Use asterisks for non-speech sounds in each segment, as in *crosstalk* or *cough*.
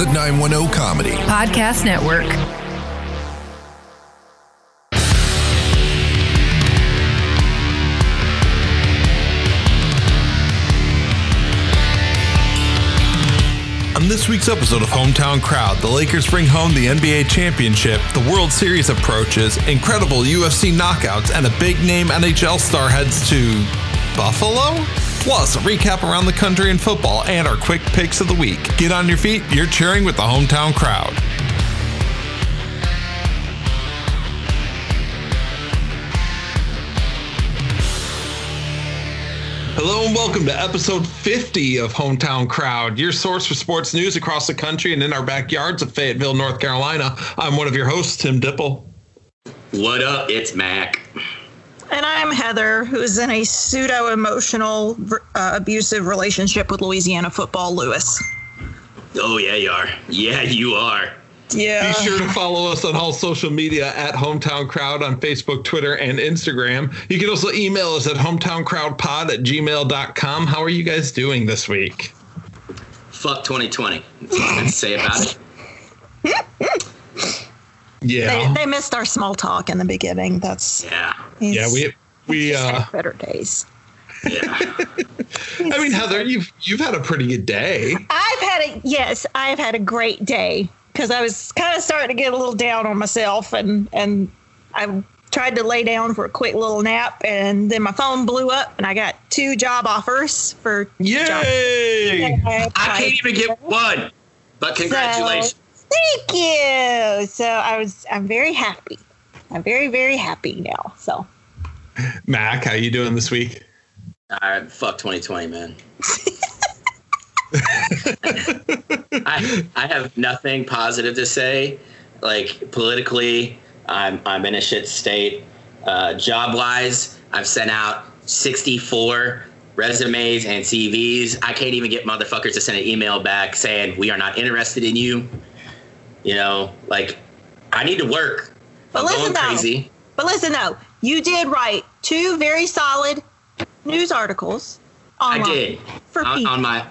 The 910 Comedy Podcast Network. On this week's episode of Hometown Crowd, the Lakers bring home the NBA championship, the World Series approaches, incredible UFC knockouts, and a big name NHL star heads to Buffalo? Plus, a recap around the country in football and our quick picks of the week. Get on your feet, you're cheering with the Hometown Crowd. Hello and welcome to episode 50 of Hometown Crowd, your source for sports news across the country and in our backyards of Fayetteville, North Carolina. I'm one of your hosts, Tim Dipple. What up? It's Mac. And I'm Heather, who's in a pseudo emotional, uh, abusive relationship with Louisiana football, Lewis. Oh, yeah, you are. Yeah, you are. Yeah. Be sure to follow us on all social media at Hometown Crowd on Facebook, Twitter, and Instagram. You can also email us at hometowncrowdpod at gmail.com. How are you guys doing this week? Fuck 2020. That's all I have to say about it. *laughs* Yeah. They, they missed our small talk in the beginning. That's Yeah. yeah, we we uh better days. Yeah. *laughs* I mean Heather, you've you've had a pretty good day. I've had a yes, I've had a great day because I was kind of starting to get a little down on myself, and and I tried to lay down for a quick little nap, and then my phone blew up, and I got two job offers for jobs. Yay! I can't even get one. But congratulations. Thank you. So I was I'm very happy. I'm very very happy now. So Mac, how you doing this week? Uh, fuck 2020, man. *laughs* I I have nothing positive to say. Like politically, I'm I'm in a shit state. Uh, job wise, I've sent out 64 resumes and CVs. I can't even get motherfuckers to send an email back saying we are not interested in you. You know, like I need to work. But I'm listen though. crazy. But listen though, you did write two very solid news articles. I did for on, on my.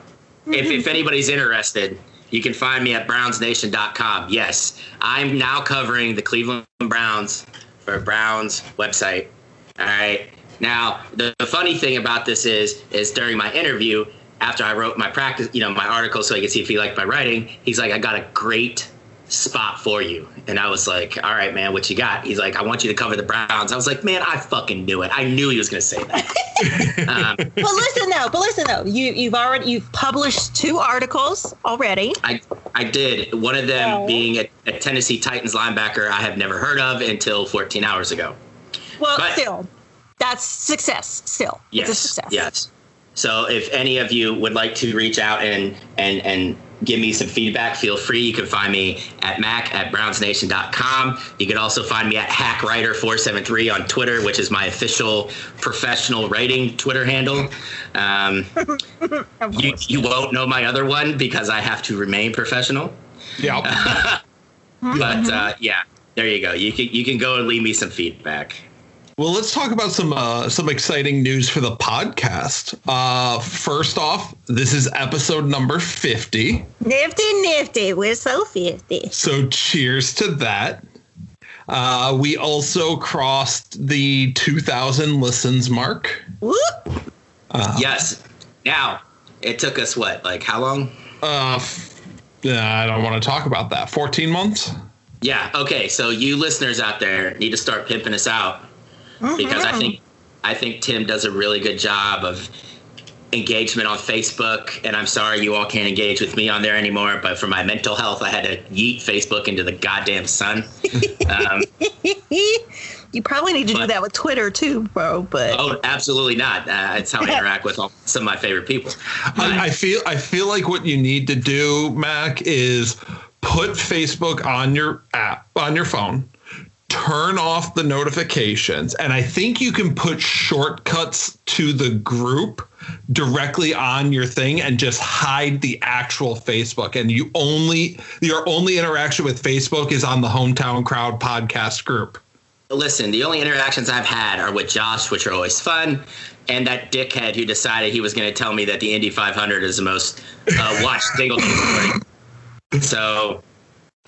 If, if mm-hmm. anybody's interested, you can find me at brownsnation.com. Yes, I'm now covering the Cleveland Browns for Browns website. All right. Now, the, the funny thing about this is, is during my interview, after I wrote my practice, you know, my article, so I could see if he liked my writing, he's like, "I got a great spot for you," and I was like, "All right, man, what you got?" He's like, "I want you to cover the Browns." I was like, "Man, I fucking knew it. I knew he was gonna say that." *laughs* um, but listen though, but listen though, you you've already you've published two articles already. I I did. One of them Oh. being a, a Tennessee Titans linebacker I have never heard of until 14 hours ago. Well, But- still, that's success. Still, Yes. it's a success. Yes. So if any of you would like to reach out and and and give me some feedback, feel free. You can find me at mac at brownsnation.com. You can also find me at hackwriter473 on Twitter, which is my official professional writing Twitter handle. Um, *laughs* you, you won't know my other one because I have to remain professional. Yeah. *laughs* But uh, yeah, there you go. You can you can go and leave me some feedback. Well, let's talk about some uh, some exciting news for the podcast. Uh, first off, this is episode number fifty. Nifty, nifty. We're so fifty. So cheers to that. Uh, we also crossed the 2,000 listens mark. Whoop. Yes. Now it took us what like how long? Uh, f- I don't want to talk about that. 14 months? Yeah. Okay. So you listeners out there need to start pimping us out because I think I think Tim does a really good job of engagement on Facebook. And I'm sorry you all can't engage with me on there anymore. But for my mental health, I had to yeet Facebook into the goddamn sun. *laughs* Um, you probably need to do that with Twitter too, bro. But oh, absolutely not. Uh, it's how I *laughs* interact with all, some of my favorite people. I, I feel I feel like what you need to do, Mac, is put Facebook on your app on your phone. Turn off the notifications, and I think you can put shortcuts to the group directly on your thing and just hide the actual Facebook. And you only your only interaction with Facebook is on the Hometown Crowd podcast group. Listen, the only interactions I've had are with Josh, which are always fun, and that dickhead who decided he was going to tell me that the Indy 500 is the most uh, watched single. So,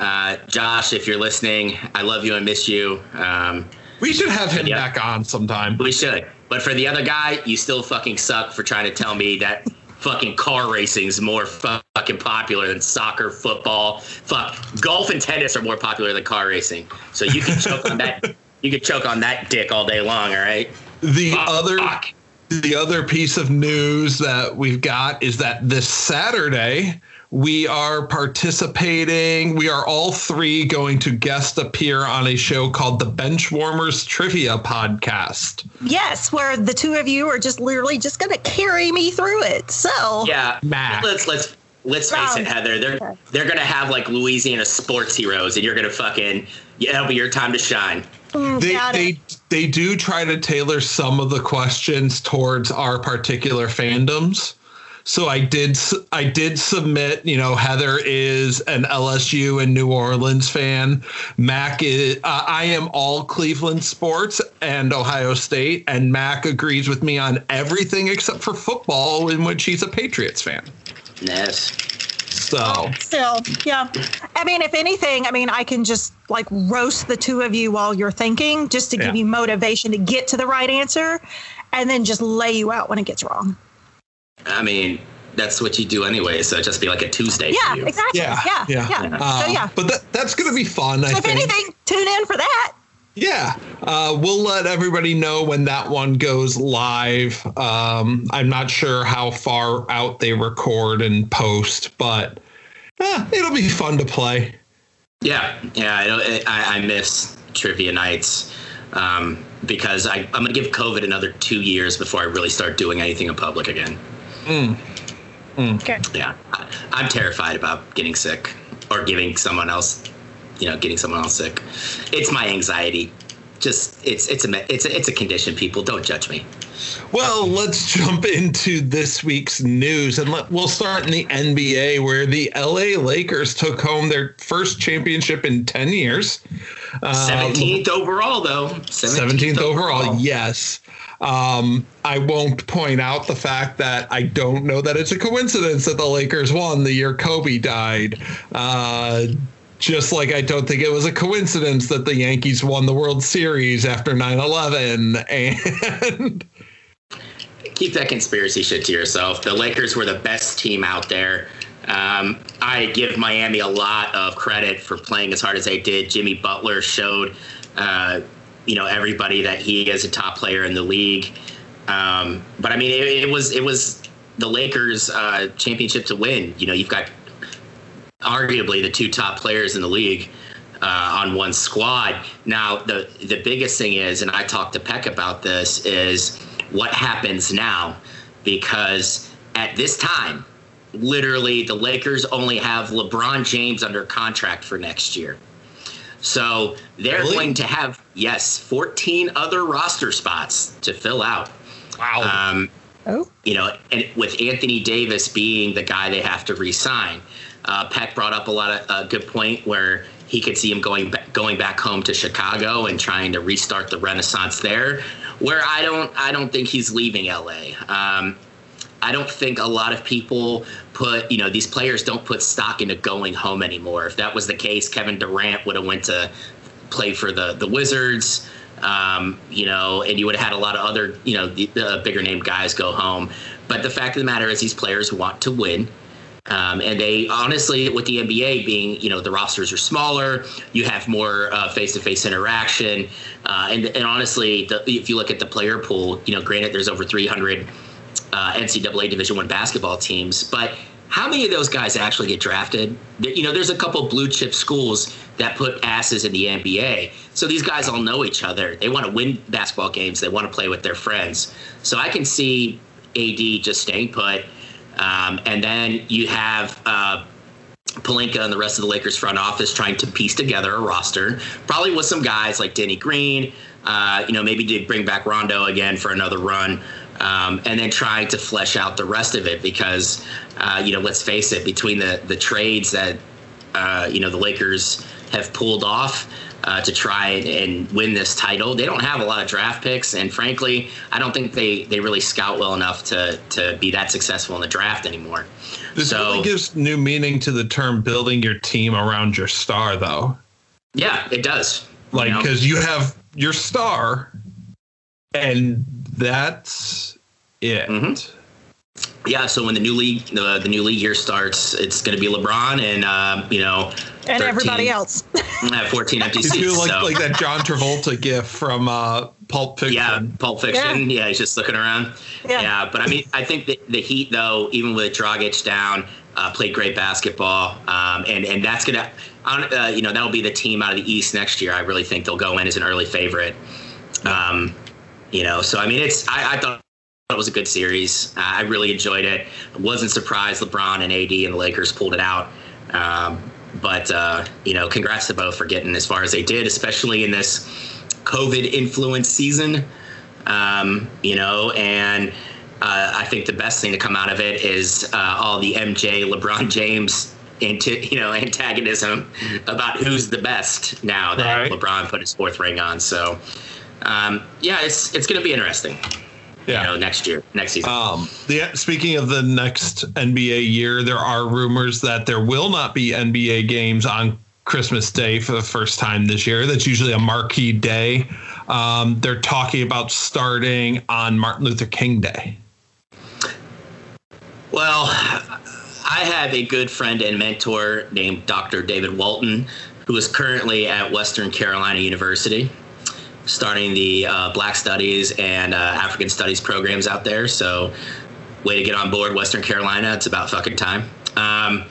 uh, Josh, if you're listening, I love you and miss you. Um, We should have him Yeah. back on sometime. we should. But for the other guy, you still fucking suck for trying to tell me that *laughs* fucking car racing is more fucking popular than soccer, football. Fuck, golf and tennis are more popular than car racing. So you can choke on that. *laughs* You can choke on that dick all day long. All right. The Fuck, other fuck. the other piece of news that we've got is that this Saturday we are participating. We are all three going to guest appear on a show called the Benchwarmers Trivia Podcast. Yes, where the two of you are just literally just going to carry me through it. So Yeah. Mac. Let's let's let's face it, Heather. They're they're gonna have like Louisiana sports heroes, and you're gonna fucking yeah, it'll be your time to shine. mm, They, they they do try to tailor some of the questions towards our particular fandoms. So I did I did submit. You know, Heather is an LSU and New Orleans fan. Mac is uh, I am all Cleveland sports and Ohio State, and Mac agrees with me on everything except for football, in which he's a Patriots fan. Yes. So Still, yeah. I mean, if anything, I mean, I can just like roast the two of you while you're thinking, just to give you motivation to get to the right answer, and then just lay you out when it gets wrong. I mean, that's what you do anyway. So just be like a Tuesday Yeah, for you. exactly. yeah, Yeah, yeah. yeah. so Uh, yeah. But that that's gonna be fun. I if think. anything, tune in for that. Yeah, uh, we'll let everybody know when that one goes live. Um, I'm not sure how far out they record and post, but eh, it'll be fun to play. Yeah, yeah. I, don't- I, I miss trivia nights um, because I, I'm going to give COVID another two years before I really start doing anything in public again. Okay. Yeah, I, I'm terrified about getting sick or giving someone else, you know, getting someone else sick. It's my anxiety. Just it's it's a it's a, it's a condition. People don't judge me. Well, let's jump into this week's news, and let, we'll start in the NBA, where the LA Lakers took home their first championship in 10 years. Uh, Seventeenth overall, though. 17th overall, yes. Um, I won't point out the fact that I don't know that it's a coincidence that the Lakers won the year Kobe died. Uh, just like I don't think it was a coincidence that the Yankees won the World Series after 9 11. And *laughs* keep that conspiracy shit to yourself. The Lakers were the best team out there. Um, I give Miami a lot of credit for playing as hard as they did. Jimmy Butler showed, uh, you know, everybody that he is a top player in the league. Um, but I mean, it, it was it was the Lakers' uh, championship to win. You know, you've got arguably the two top players in the league uh, on one squad. Now, the the biggest thing is, and I talked to Peck about this, is what happens now, because at this time, literally, the Lakers only have LeBron James under contract for next year. So they're Really? going to have yes, 14 other roster spots to fill out. wow. Um, Oh. you know, and with Anthony Davis being the guy they have to re-sign, uh, Peck brought up a lot of a good point where he could see him going back, going back home to Chicago and trying to restart the renaissance there. Where I don't, I don't think he's leaving LA. Um, I don't think a lot of people put, you know, these players don't put stock into going home anymore. If that was the case, Kevin Durant would have went to play for the the Wizards, um, you know, and you would have had a lot of other, you know, the, the bigger name guys go home. But the fact of the matter is, these players want to win. Um, and they honestly, with the NBA being, you know, the rosters are smaller, you have more uh, face-to-face interaction, uh, and and honestly, the, if you look at the player pool, you know, granted, there's over 300 uh, NCAA Division One basketball teams, but how many of those guys actually get drafted? You know, there's a couple blue chip schools that put asses in the NBA, so these guys all know each other. They want to win basketball games. They want to play with their friends. So I can see AD just staying put, um, and then you have. Uh, Pelinka and the rest of the Lakers front office trying to piece together a roster, probably with some guys like Danny Green, uh, you know, maybe did bring back Rondo again for another run, um, and then trying to flesh out the rest of it because, uh, you know, let's face it, between the the trades that uh, you know the Lakers have pulled off, uh, to try and win this title. They don't have a lot of draft picks, and frankly, I don't think they, they really scout well enough to to be that successful in the draft anymore. This so, really gives new meaning to the term building your team around your star, though. Yeah, it does. Like, because you, know? you have your star, and that's it. Mm-hmm. Yeah, so when the new league the, the new league year starts, it's going to be LeBron and uh, you know and 13, everybody else. *laughs* 14 empty *laughs* seats. You like so. like that John Travolta gif from uh, Pulp Fiction. Yeah, Pulp Fiction. Yeah. yeah, he's just looking around. Yeah. yeah, but I mean, I think the, the Heat though, even with Dragic down, uh, played great basketball, um, and and that's gonna, uh, you know, that'll be the team out of the East next year. I really think they'll go in as an early favorite. Um, you know, so I mean, it's I, I thought it was a good series. Uh, I really enjoyed it. wasn't surprised LeBron and AD and the Lakers pulled it out. Um, but uh, you know, congrats to both for getting as far as they did, especially in this COVID influenced season. Um, you know, and uh, I think the best thing to come out of it is uh, all the MJ, LeBron James, into you know antagonism about who's the best now that right. LeBron put his fourth ring on. So um, yeah, it's it's going to be interesting yeah. you know, next year, next season. Um, the speaking of the next NBA year, there are rumors that there will not be NBA games on Christmas Day for the first time this year. That's usually a marquee day. Um, they're talking about starting on Martin Luther King Day. Well, I have a good friend and mentor named Dr. David Walton, who is currently at Western Carolina University starting the uh, Black Studies and uh, African Studies programs out there. So, way to get on board, Western Carolina. It's about fucking time. Um,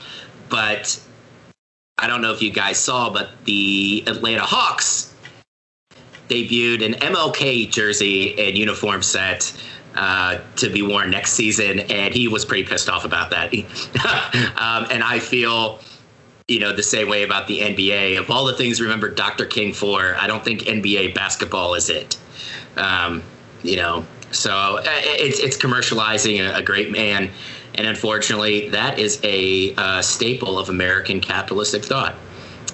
but I don't know if you guys saw, but the Atlanta Hawks debuted an MLK jersey and uniform set uh, to be worn next season, and he was pretty pissed off about that. *laughs* um, and I feel you know, the same way about the NBA. Of all the things remember Dr. King for, I don't think NBA basketball is it. Um, you know, so uh, it's it's commercializing a, a, great man, and unfortunately, that is a uh, staple of American capitalistic thought.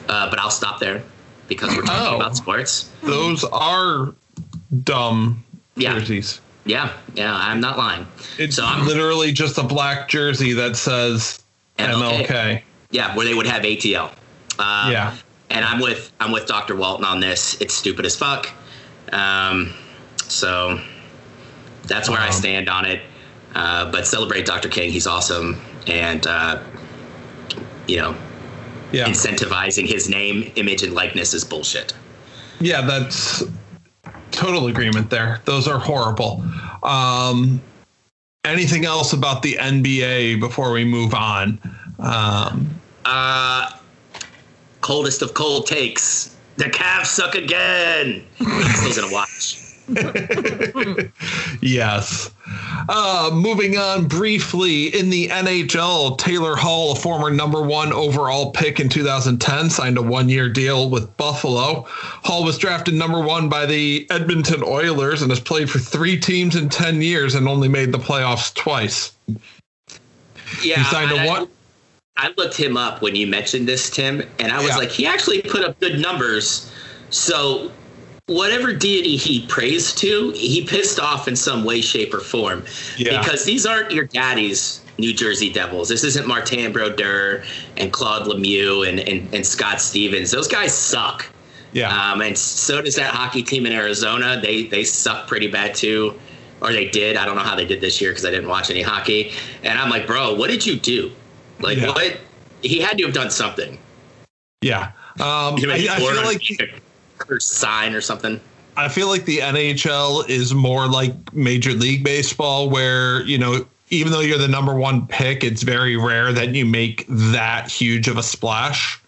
Uh, but I'll stop there because we're talking oh, about sports. Those are dumb yeah. jerseys. Yeah, yeah, I'm not lying. It's so I'm, literally just a black jersey that says MLK. MLK. Yeah, where they would have ATL. Um, yeah. And I'm with I'm with Dr. Walton on this. It's stupid as fuck. Um, so that's where I stand on it. Uh, but celebrate Dr. King. He's awesome, and uh, you know, yeah. incentivizing his name, image, and likeness is bullshit. Yeah, that's total agreement there. Those are horrible. Um, anything else about the NBA before we move on? Um, uh, coldest of cold takes. The Cavs suck again. I'm still gonna watch. *laughs* yes. Uh, moving on briefly in the NHL, Taylor Hall, a former number one overall pick in 2010, signed a one year deal with Buffalo. Hall was drafted number one by the Edmonton Oilers and has played for three teams in 10 years and only made the playoffs twice. Yeah. He signed a one. I looked him up when you mentioned this, Tim, and I was yeah. like, he actually put up good numbers. So whatever deity he prays to, he pissed off in some way, shape, or form. Yeah. Because these aren't your daddy's New Jersey Devils. This isn't Martin Brodeur and Claude Lemieux and, and, and Scott Stevens. Those guys suck. Yeah. Um, and so does that hockey team in Arizona. They they suck pretty bad too. Or they did. I don't know how they did this year because I didn't watch any hockey. And I'm like, bro, what did you do? Like yeah. what? He had to have done something. Yeah. Um, you know, I, I feel like or sign or something. I feel like the NHL is more like Major League Baseball, where you know even though you're the number one pick, it's very rare that you make that huge of a splash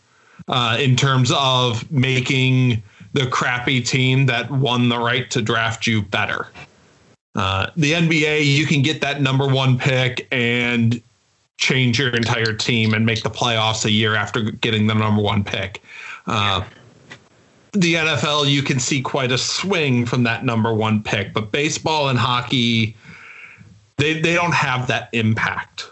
uh, in terms of making the crappy team that won the right to draft you better. Uh, the NBA, you can get that number one pick and change your entire team and make the playoffs a year after getting the number one pick. Uh, the NFL, you can see quite a swing from that number one pick, but baseball and hockey, they they don't have that impact.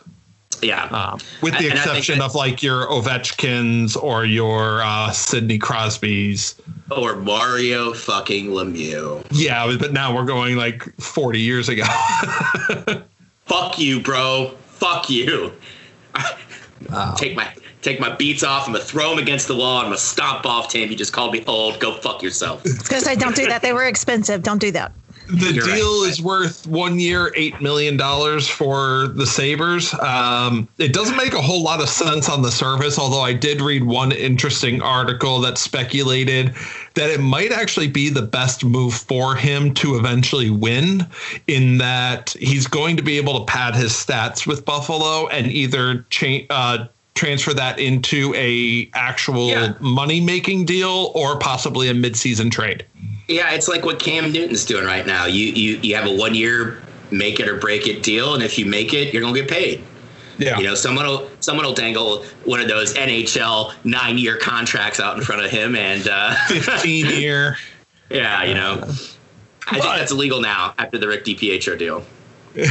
Yeah. Um, with the And exception that- of like your Ovechkins or your uh, Sidney Crosby's. Or Mario fucking Lemieux. Yeah, but now we're going like 40 years ago. *laughs* Fuck you, bro. Fuck you. Take my take my beats off. I'm gonna throw them against the wall. I'm gonna stomp off Tim. You just called me old. Go fuck yourself. *laughs* I was gonna say, don't do that. They were expensive. Don't do that. The You're deal right. is worth one year, $8 million for the Sabres. Um, it doesn't make a whole lot of sense on the surface, although I did read one interesting article that speculated that it might actually be the best move for him to eventually win, in that he's going to be able to pad his stats with Buffalo and either change. Uh, transfer that into a actual Yeah. money making deal or possibly a mid-season trade Yeah, it's like what Cam Newton's doing right now. You you you have a one year make it or break it deal, and if you make it, you're gonna get paid. yeah You know, someone will someone will dangle one of those NHL nine year contracts out in front of him, and uh, *laughs* 15 year yeah, you know, I think But- that's illegal now after the Rick DiPietro deal. *laughs*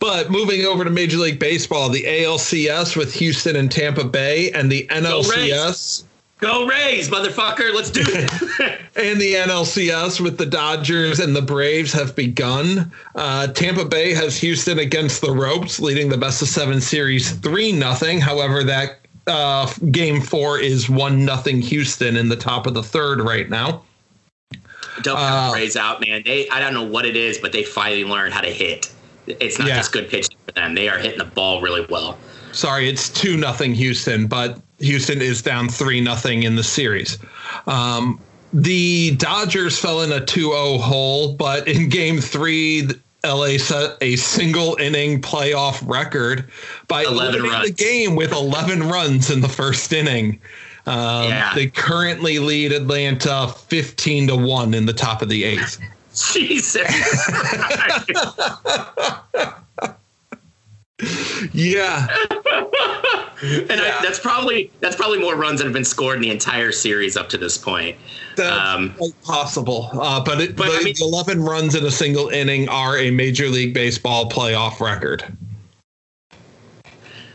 But moving over to Major League Baseball, the ALCS with Houston and Tampa Bay, and the NLCS Go Rays, motherfucker! Let's do it. *laughs* and the NLCS with the Dodgers and the Braves have begun. Uh, Tampa Bay has Houston against the ropes, leading the best of seven series three nothing. However, that uh, game four is one nothing Houston in the top of the third right now. Don't Uh, Rays out, man. They I don't know what it is, but they finally learned how to hit. It's not Yeah. just good pitching for them; they are hitting the ball really well. Sorry, it's two nothing Houston, but Houston is down three nothing in the series. Um, the Dodgers fell in a 2-0 hole, but in Game Three, LA set a single inning playoff record by 11 opening the game with 11 runs in the first inning. Um, Yeah. They currently lead Atlanta 15 to one in the top of the eighth. *laughs* Jesus. *laughs* Yeah, *laughs* and I, that's probably that's probably more runs that have been scored in the entire series up to this point. That's Um, possible. Uh, but it, but the, I mean- 11 runs in a single inning are a Major League Baseball playoff record.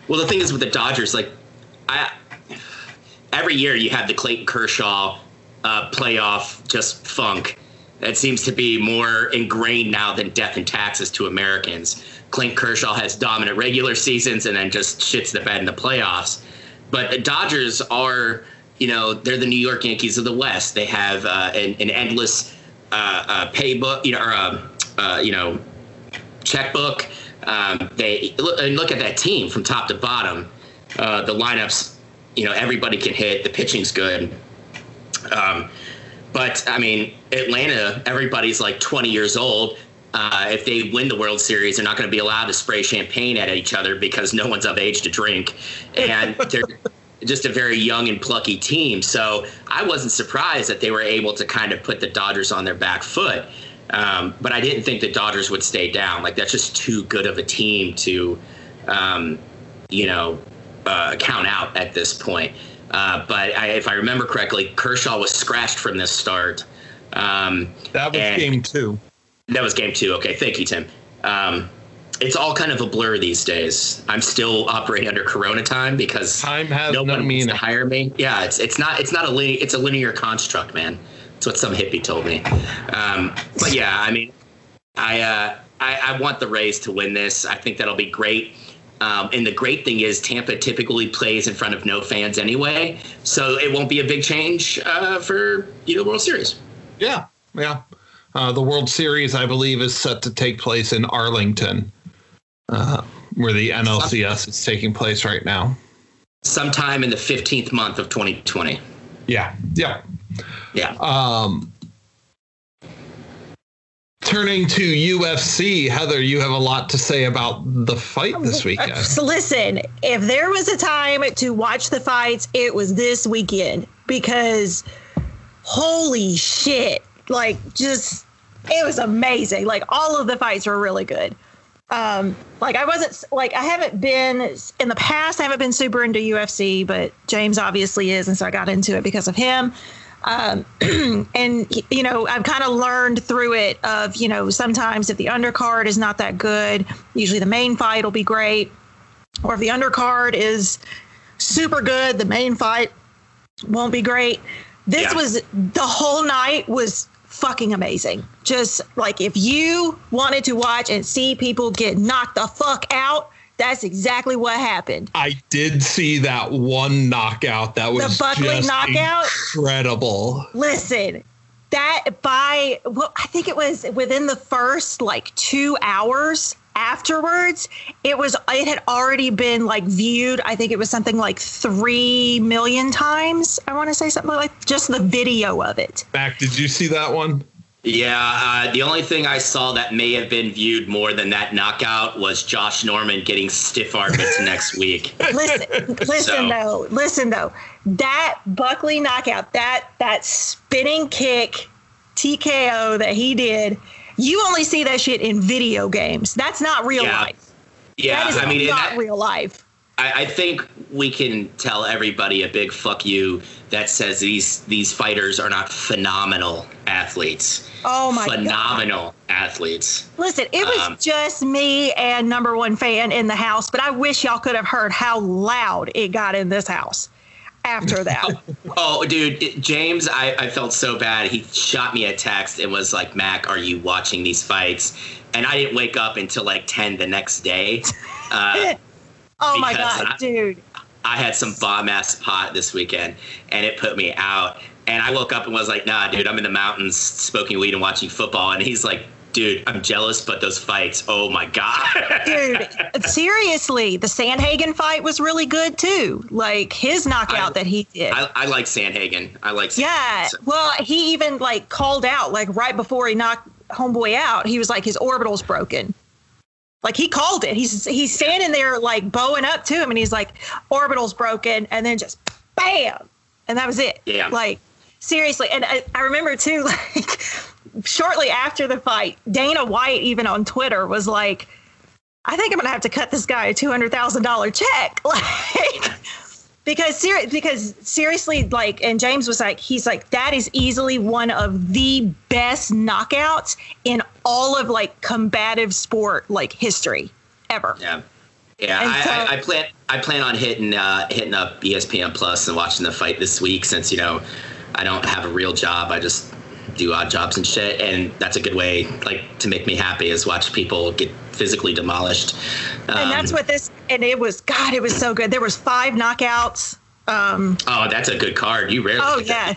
Well, the thing is with the Dodgers, like I every year you have the Clayton Kershaw uh, playoff just funk. That seems to be more ingrained now than death and taxes to Americans. Clint Kershaw has dominant regular seasons and then just shits the bed in the playoffs. But the Dodgers are, you know, they're the New York Yankees of the West. They have uh, an, an endless uh, uh, paybook, you know, or um, uh, you know, checkbook. Um, they and look at that team from top to bottom. Uh, the lineups, you know, everybody can hit. The pitching's good. Um, but I mean, Atlanta, everybody's like 20 years old. Uh, if they win the World Series, they're not going to be allowed to spray champagne at each other because no one's of age to drink, and *laughs* they're just a very young and plucky team. So I wasn't surprised that they were able to kind of put the Dodgers on their back foot. Um, but I didn't think the Dodgers would stay down. Like that's just too good of a team to, um, you know, uh, count out at this point. Uh, but I, if I remember correctly, Kershaw was scratched from this start. Um, That was game two. that was game two. Okay, thank you, Tim. Um, it's all kind of a blur these days. I'm still operating under Corona time because Time has no no one wants meaning. to hire me. Yeah, it's it's not it's not a linear it's a linear construct, man. That's what some hippie told me. Um, but yeah, I mean, I, uh, I I want the Rays to win this. I think that'll be great. Um, and the great thing is Tampa typically plays in front of no fans anyway, so it won't be a big change uh, for you know World Series. Yeah, yeah. Uh, the World Series, I believe, is set to take place in Arlington, uh, where the NLCS is taking place right now. Sometime in the 15th month of 2020. Yeah, yeah. Yeah. Um, turning to UFC, Heather, you have a lot to say about the fight this *laughs* weekend. So listen, if there was a time to watch the fights, it was this weekend because holy shit. Like just it was amazing. Like all of the fights were really good. Um like I wasn't like I haven't been in the past I haven't been super into UFC, but James obviously is and so I got into it because of him. Um, *clears throat* and you know i've kind of learned through it of you know sometimes if the undercard is not that good usually the main fight will be great or if the undercard is super good, the main fight won't be great. This Yeah. was the whole night was fucking amazing. Just like if you wanted to watch and see people get knocked the fuck out, that's exactly what happened. I did see that one knockout that was the Buckley knockout? incredible. Listen, that by well, I think it was within the first like two hours afterwards, it was it had already been like viewed. I think it was something like three million times. I want to say something like just the video of it. Mac, did you see that one? Yeah, uh, the only thing I saw that may have been viewed more than that knockout was Josh Norman getting stiff armed into next week. *laughs* Listen, listen So- though, listen though. That Buckley knockout, that that spinning kick TKO that he did, you only see that shit in video games. That's not real Yeah. life. Yeah, that is I mean, not that- real life. I, I think we can tell everybody a big fuck you that says these these fighters are not phenomenal athletes. Oh my god. phenomenal athletes. Listen, it was Um, just me and number one fan in the house, but I wish y'all could have heard how loud it got in this house after that. *laughs* Oh, dude, it- James, I, I felt so bad. He shot me a text and was like, Mac, are you watching these fights? And I didn't wake up until like 10 the next day. *laughs* Uh, oh my god, I- dude. I had some bomb ass pot this weekend and it put me out. And I woke up and was like, nah, dude, I'm in the mountains smoking weed and watching football. And he's like, dude, I'm jealous, but those fights, oh my God. *laughs* Dude, seriously, the Sandhagen fight was really good too. Like his knockout I- that he did. I, I like Sandhagen. I like Sandhagen. yeah. So- Well, he even like called out like right before he knocked homeboy out. He was like his orbital's broken. Like he called it. He's he's standing there like bowing up to him, and he's like orbital's broken, and then just bam, and that was it. Yeah. Like seriously, and I, I remember too, *laughs* like shortly after the fight, Dana White even on Twitter was like, "I think I'm gonna have to cut this guy a two hundred thousand dollar check." *laughs* Like. Because ser- because seriously, like, and James was like, he's like, that is easily one of the best knockouts in all of like combative sport like history ever. Yeah, yeah. I, so- I, I plan I plan on hitting uh, hitting up ESPN Plus and watching the fight this week since you know I don't have a real job. I just do odd jobs and shit, and that's a good way like to make me happy is watch people get physically demolished. and that's Um, what this and it was God, it was so good. There was five knockouts. Um, Oh, that's a good card. You rarely. Oh, yeah.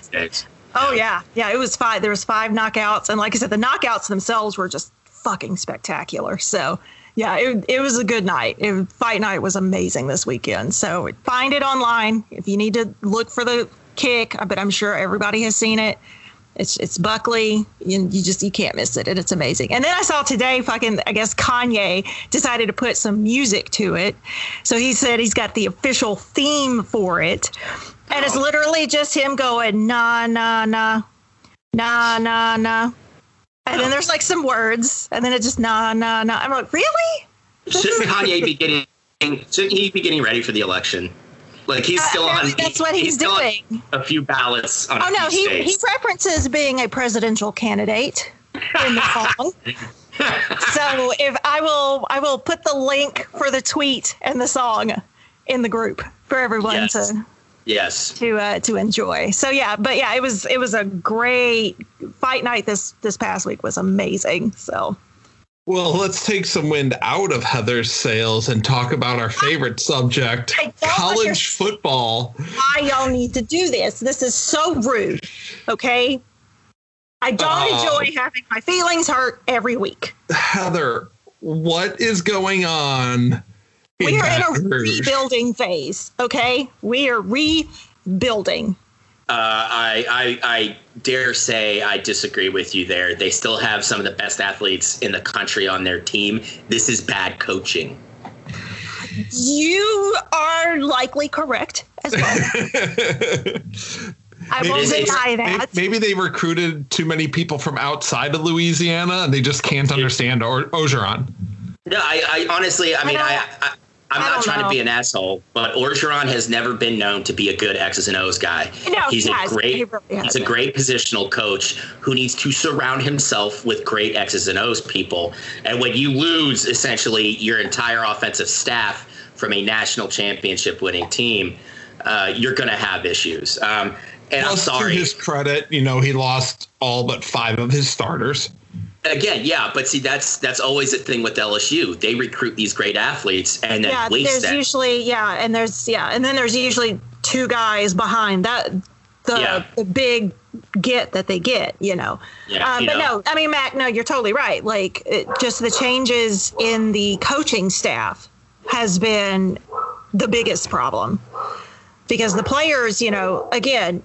oh yeah, yeah, it was five. There was five knockouts, and like I said, the knockouts themselves were just fucking spectacular. So. Yeah, it, it was a good night. It, fight night was amazing this weekend. So find it online if you need to look for the kick. But I'm sure everybody has seen it. It's it's Buckley. You, you just you can't miss it, and it's amazing. And then I saw today, fucking I guess Kanye decided to put some music to it. So he said he's got the official theme for it, and it's literally just him going na na na na na na, and then there's like some words, and then it just na na na. I'm like, really? Shouldn't Kanye be getting? Shouldn't he be getting ready for the election? Like he's still on. That's what he's on doing. a few ballots on. Oh no, he he states. references being a presidential candidate in the song. *laughs* so if I will I will put the link for the tweet and the song in the group for everyone Yes. to Yes. to uh, to enjoy. So yeah, but yeah, it was it was a great fight night this this past week was amazing. So Well, let's take some wind out of Heather's sails and talk about our favorite subject, college understand. football. why y'all need to do this? This is so rude. Okay. I don't Oh. enjoy having my feelings hurt every week. Heather, what is going on? We are in a rebuilding phase. Okay, we are rebuilding. Uh, I, I I dare say I disagree with you there. They still have some of the best athletes in the country on their team. This is bad coaching. You are likely correct as well. *laughs* I Maybe won't they- deny May- that. Maybe they recruited too many people from outside of Louisiana and they just can't understand or- Orgeron. No, I, I honestly, I mean, don't- I, I, I'm not trying know. to be an asshole, but Orgeron has never been known to be a good X's and O's guy. No, he's he a hasn't. great, He really he's a great positional coach who needs to surround himself with great X's and O's people. And when you lose essentially your entire offensive staff from a national championship winning team, uh, you're going to have issues. Um, and Plus, I'm sorry. To his credit, you know, he lost all but five of his starters. Again, yeah, but see, that's that's always the thing with LSU. They recruit these great athletes and then yeah, there's them. usually yeah, and there's yeah, and then there's usually two guys behind that the Yeah. the big get that they get, you know. Yeah, um, you but know. no, I mean Mac, no, you're totally right. Like it, just the changes in the coaching staff has been the biggest problem because the players, you know, again.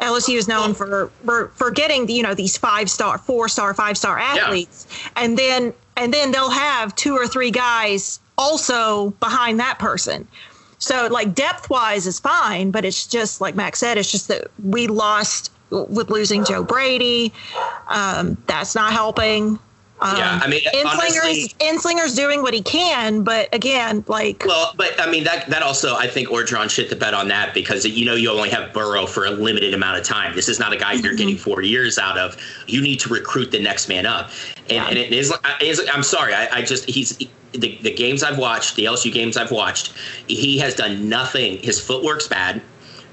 LSU is known for, for for getting you know these five star, four star, five star athletes, and then and then they'll have two or three guys also behind that person. So like depth wise is fine, but it's just like Max said, it's just that we lost with losing Joe Brady. Um, that's not helping. Um, Yeah, I mean, Ensminger's honestly- Ensminger's doing what he can, but again, like Well, but I mean that that also I think Orgeron shit the bed on that because you know you only have Burrow for a limited amount of time. This is not a guy you're mm-hmm. getting four years out of. You need to recruit the next man up, and, Yeah. and it is. I'm sorry, I, I just he's the, the games I've watched, the LSU games I've watched. He has done nothing. His footwork's bad.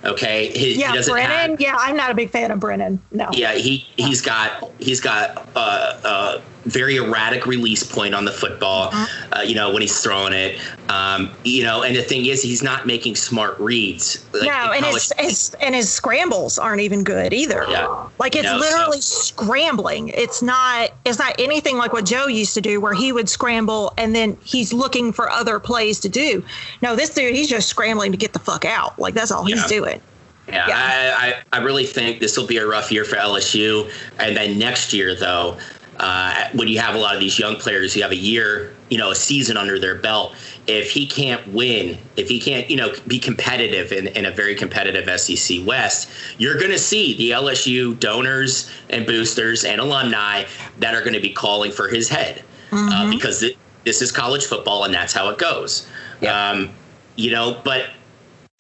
Okay, His- he yeah, doesn't Brennan. have- yeah, I'm not a big fan of Brennan. No. yeah, he he's got he's got a, a very erratic release point on the football. Uh-huh. Uh, you know when he's throwing it. Um, you know, and the thing is, he's not making smart reads. Like, no, and his, his and his scrambles aren't even good either. Yeah. Like it's No, literally scrambling. It's not it's not anything like what Joe used to do where he would scramble and then he's looking for other plays to do. No, this dude he's just scrambling to get the fuck out. Like that's all he's doing. Yeah, Yeah. I, I, I really think this will be a rough year for LSU. And then next year, though, uh, when you have a lot of these young players who have a year, you know, a season under their belt, if he can't win, if he can't, you know, be competitive in, in a very competitive SEC West, you're going to see the LSU donors and boosters and alumni that are going to be calling for his head uh, because it, this is college football and that's how it goes. Um, you know, but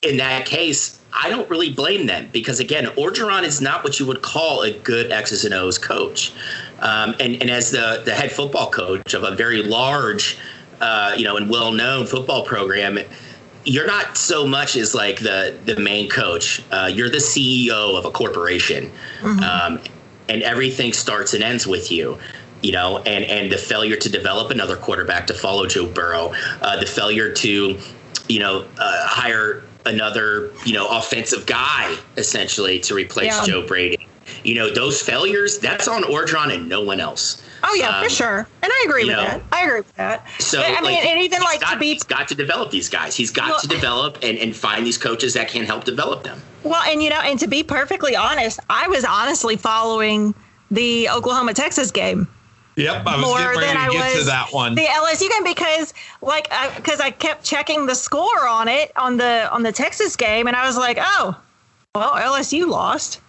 in that case, I don't really blame them because again, Orgeron is not what you would call a good X's and O's coach. Um, and, and as the, the head football coach of a very large, uh, you know, and well-known football program, you're not so much as like the the main coach. Uh, you're the CEO of a corporation, um, and everything starts and ends with you. You know, and and the failure to develop another quarterback to follow Joe Burrow, uh, the failure to, you know, uh, hire another you know offensive guy essentially to replace Yeah. Joe Brady. You know, those failures that's on Orgeron and no one else. Oh yeah, Um, for sure. And I agree with know, that. I agree with that. So But, I mean, and even he's like got, to be he's got to develop these guys. He's got Well- to develop and, and find these coaches that can help develop them. Well, and you know, and to be perfectly honest, I was honestly following the Oklahoma Texas game Yep, I was more getting than ready I get was to that one. the LSU game because like because I, kept checking the score on it on the on the Texas game and I was like, oh, well, LSU lost.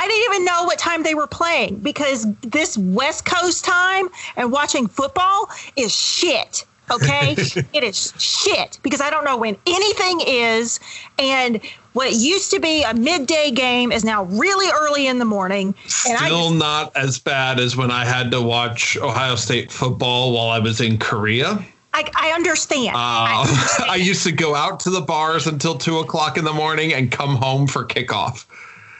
I didn't even know what time they were playing because this West Coast time and watching football is shit. Okay, *laughs* it is shit because I don't know when anything is, and what used to be a midday game is now really early in the morning. And I Still just, not as bad as when I had to watch Ohio State football while I was in Korea. I, I understand. I *laughs* Uh, I used to go out to the bars until two o'clock in the morning and come home for kickoff.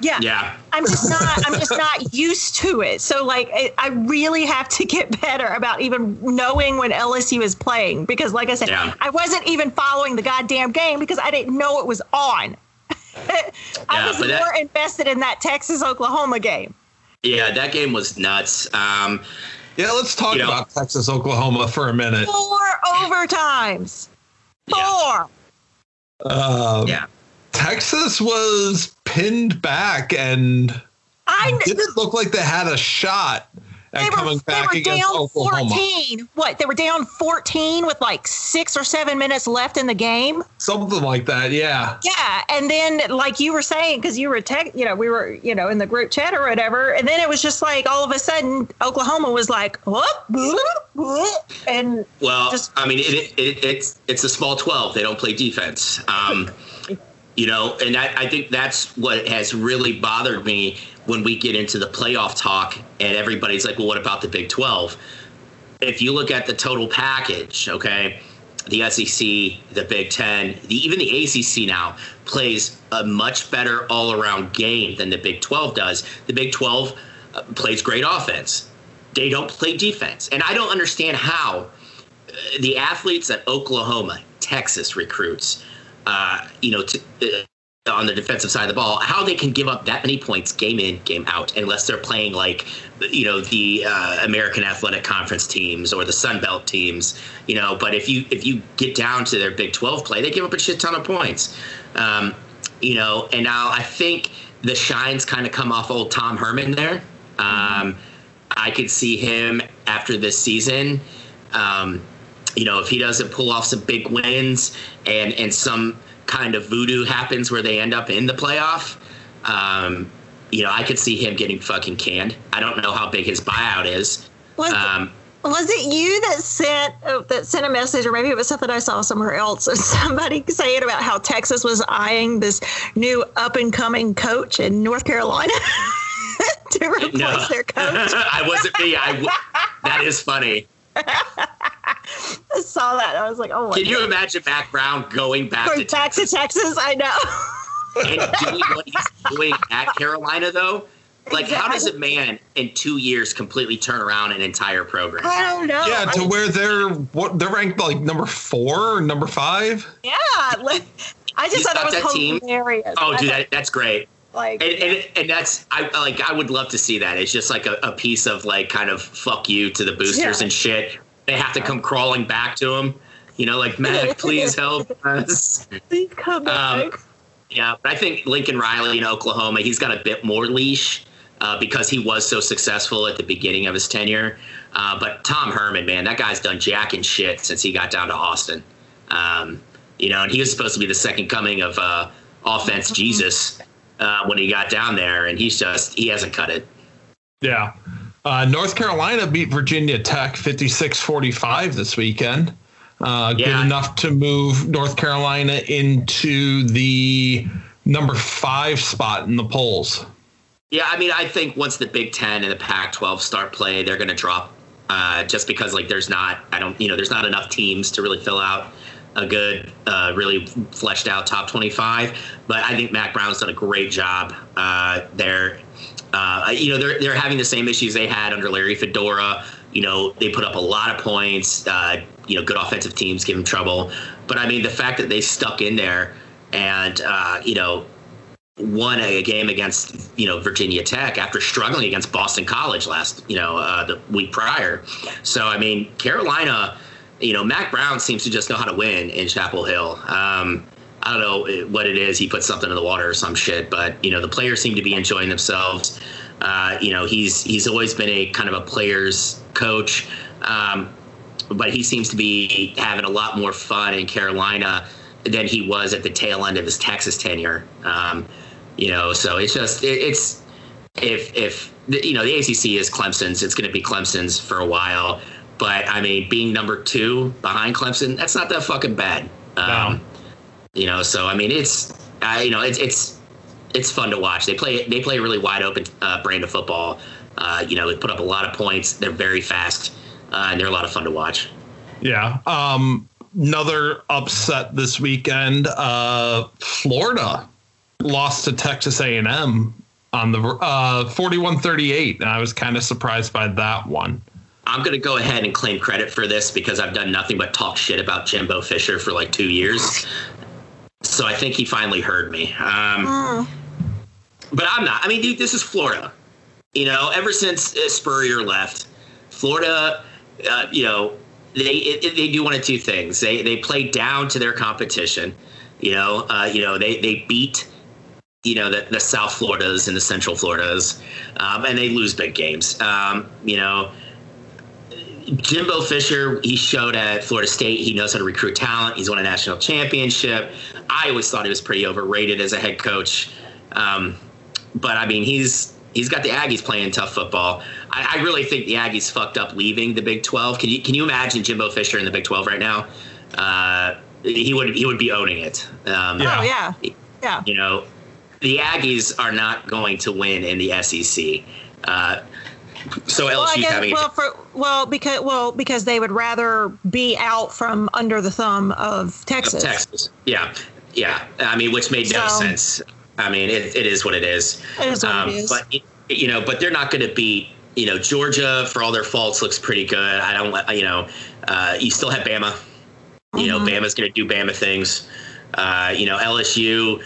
Yeah. Yeah. I'm just not I'm just not used to it. So like I, I really have to get *laughs* better about even knowing when LSU is playing because like I said, Yeah. I wasn't even following the goddamn game because I didn't know it was on. *laughs* I Yeah, was but that- more invested in that Texas Oklahoma game. Yeah, that game was nuts. Um, Yeah, let's talk You know- about Texas, Oklahoma for a minute. Four overtimes. Four. Um, yeah. Texas was pinned back and I kn- didn't look like they had a shot at they were, coming they back were against down Oklahoma. 14. What? They were down 14 with like six or seven minutes left in the game. Something like that, yeah. Yeah, and then like you were saying, because you were tech, you know, we were, you know, in the group chat or whatever, and then it was just like all of a sudden Oklahoma was like, whoop, whoop, whoop, and Well, Just- I mean, it, it, it's it's a small twelve. They don't play defense. Um, you know, and I, I think that's what has really bothered me when we get into the playoff talk, and everybody's like, "Well, what about the Big 12? If you look at the total package, okay, the SEC, the Big Ten, the, even the ACC now plays a much better all-around game than the Big 12 does. The Big 12 uh, plays great offense. They don't play defense, and I don't understand how uh, the athletes that Oklahoma, Texas recruits, uh, you know, to, uh, on the defensive side of the ball, how they can give up that many points game in, game out, unless they're playing like, you know, the uh, American Athletic Conference teams or the Sun Belt teams, you know. But if you if you get down to their Big 12 play, they give up a shit ton of points, um, you know. And now I think the shines kind of come off old Tom Herman there. Um, I could see him after this season. Um, you know, if he doesn't pull off some big wins and and some kind of voodoo happens where they end up in the playoff, um, you know, I could see him getting fucking canned. I don't know how big his buyout is. Was, Um, was it you that sent uh, that sent a message, or maybe it was something I saw somewhere else? of Somebody *laughs* saying about how Texas was eyeing this new up and coming coach in North Carolina *laughs* to replace no, their coach. *laughs* I wasn't me. I w- that is funny. I saw that. I was like, oh my Can you imagine Mack Brown going back Going to back to Texas Texas, I know. and doing what he's doing at Carolina though? Like, how does a man in two years completely turn around an entire program? I don't know. Yeah, to I- where they're what they're ranked like number four or number five. yeah. like, I just You thought got that that was team? hilarious. Oh, dude, that, that's great. Like, And, and, and that's I like I would love to see that. It's just like a, a piece of like kind of fuck you to the boosters Yeah. and shit. They have to come crawling back to him. You know, like Mack, please help us. please come Um, back. Yeah, but I think Lincoln Riley in Oklahoma, he's got a bit more leash uh, because he was so successful at the beginning of his tenure. Uh, but Tom Herman, man, that guy's done jack and shit since he got down to Austin. Um, you know, and he was supposed to be the second coming of uh, offense Jesus uh, when he got down there, and he's just he hasn't cut it. Yeah. Uh, North Carolina beat Virginia Tech 56 45 this weekend. Uh, Good Yeah. enough to move North Carolina into the number five spot in the polls. Yeah, I mean, I think once the Big Ten and the Pac-12 start play, they're going to drop uh, just because like there's not, I don't, you know, there's not enough teams to really fill out a good, uh, really fleshed out top 25. But I think Mack Brown's done a great job uh, there. Uh, you know, they're they're having the same issues they had under Larry Fedora. You know, they put up a lot of points. Uh, you know, good offensive teams give them trouble. But I mean, the fact that they stuck in there and uh, you know won a game against you know Virginia Tech after struggling against Boston College last you know uh, the week prior. So I mean Carolina, you know Mack Brown seems to just know how to win in Chapel Hill. Um, I don't know what it is. He put something in the water or some shit, but you know the players seem to be enjoying themselves. Uh, you know he's he's always been a kind of a players coach. Um, but he seems to be having a lot more fun in Carolina than he was at the tail end of his Texas tenure. Um, you know, so it's just it, it's if if you know the ACC is Clemson's, it's going to be Clemson's for a while. But I mean, being number two behind Clemson, that's not that fucking bad. Um, You know, so I mean, it's uh, you know, it's it's it's fun to watch. They play they play a really wide open uh, brand of football. Uh, you know, they put up a lot of points. They're very fast, uh, and they're a lot of fun to watch. Yeah. Um, another upset this weekend. Uh, Florida lost to Texas A&M on the uh, 41-38. And I was kind of surprised by that one. I'm going to go ahead and claim credit for this because I've done nothing but talk shit about Jimbo Fisher for like two years. So I think he finally heard me. Um, Mm. but I'm not. I mean, dude, this is Florida. You know, ever since uh, Spurrier left, Florida, uh, you know, they it, they do one of two things. They they play down to their competition. You know, uh, you know they they beat you know the, the South Floridas and the Central Floridas, um, and they lose big games. Um, you know, Jimbo Fisher, he showed at Florida State he knows how to recruit talent. He's won a national championship. I always thought he was pretty overrated as a head coach, um, but I mean he's he's got the Aggies playing tough football. I, I really think the Aggies fucked up leaving the Big Twelve. Can you can you imagine Jimbo Fisher in the Big Twelve right now? Uh, he would he would be owning it. Um, Yeah. Oh yeah, yeah. you know, the Aggies are not going to win in the SEC. Uh, So Well, I LSU guess, having well, for, well, because well, because they would rather be out from under the thumb of Texas. Texas. Yeah, yeah. I mean, which made no So- sense. I mean, it, it is what it is. It is what it is. But you know, but they're not going to beat. You know, Georgia for all their faults looks pretty good. I don't. You know, uh, you still have Bama. You know, Mhm. Bama's going to do Bama things. Uh, you know, LSU.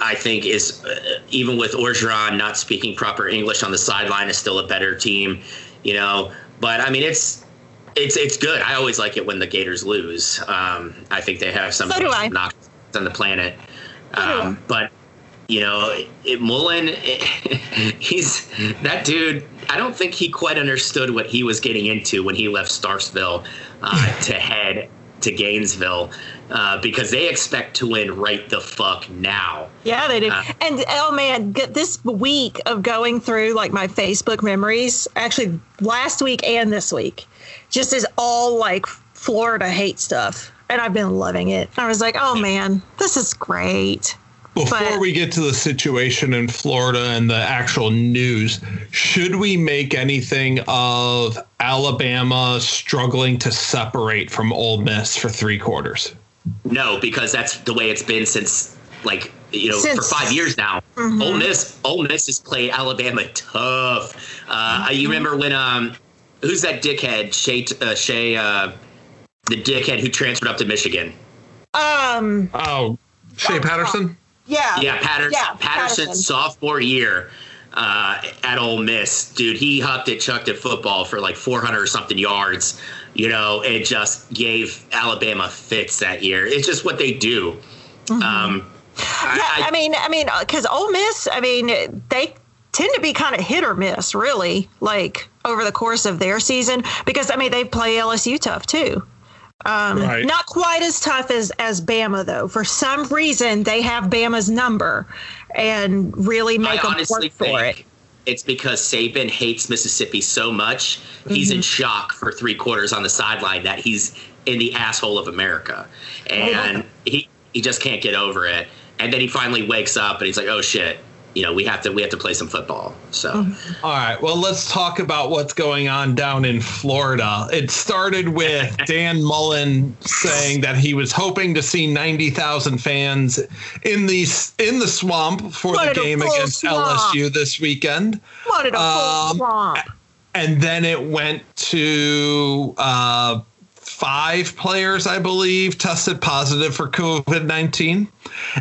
I think is uh, even with Orgeron not speaking proper English on the sideline is still a better team, you know. But I mean, it's it's it's good. I always like it when the Gators lose. Um, I think they have some So do I. knocks on the planet. So Um, but you know, it, Mullen, *laughs* he's that dude. I don't think he quite understood what he was getting into when he left Starkville uh, *laughs* to head to Gainesville uh, because they expect to win right the fuck now. Yeah, they do. Uh, and oh man, this week of going through like my Facebook memories, actually last week and this week, just is all like Florida hate stuff. And I've been loving it. I was like, oh man, this is great. Before But- we get to the situation in Florida and the actual news, should we make anything of Alabama struggling to separate from Ole Miss for three quarters? No, because that's the way it's been since like you know Since- for five years now. Mhm. Ole Miss, Ole Miss has played Alabama tough. Uh, You remember when um, who's that dickhead Shea uh, Shea uh, the dickhead who transferred up to Michigan? Um, Oh, Shea Patterson? Yeah. Yeah, Patterson. Yeah, Patterson, Patterson. sophomore year uh, at Ole Miss, dude. He hucked it, chucked it football for like 400 or something yards. You know, it just gave Alabama fits that year. It's just what they do. Um, Mm-hmm. Yeah, I, mean, I mean, because Ole Miss, I mean, they tend to be kind of hit or miss, really, like over the course of their season. Because I mean, they play LSU tough too. Um, Right. Not quite as tough as as Bama though. For some reason, they have Bama's number and really make I them work for it. it's because Saban hates Mississippi so much. He's Mm-hmm. in shock for three quarters on the sideline that he's in the asshole of America, and he he just can't get over it. And then he finally wakes up and he's like, "Oh shit." You know, we have to we have to play some football. So Mm-hmm. All right. Well, let's talk about what's going on down in Florida. It started with *laughs* Dan Mullen saying that he was hoping to see 90,000 fans in the in the swamp for Wanted the game against swamp. LSU this weekend. Wanted a full um, swamp. And then it went to uh, five players, I believe, tested positive for COVID 19.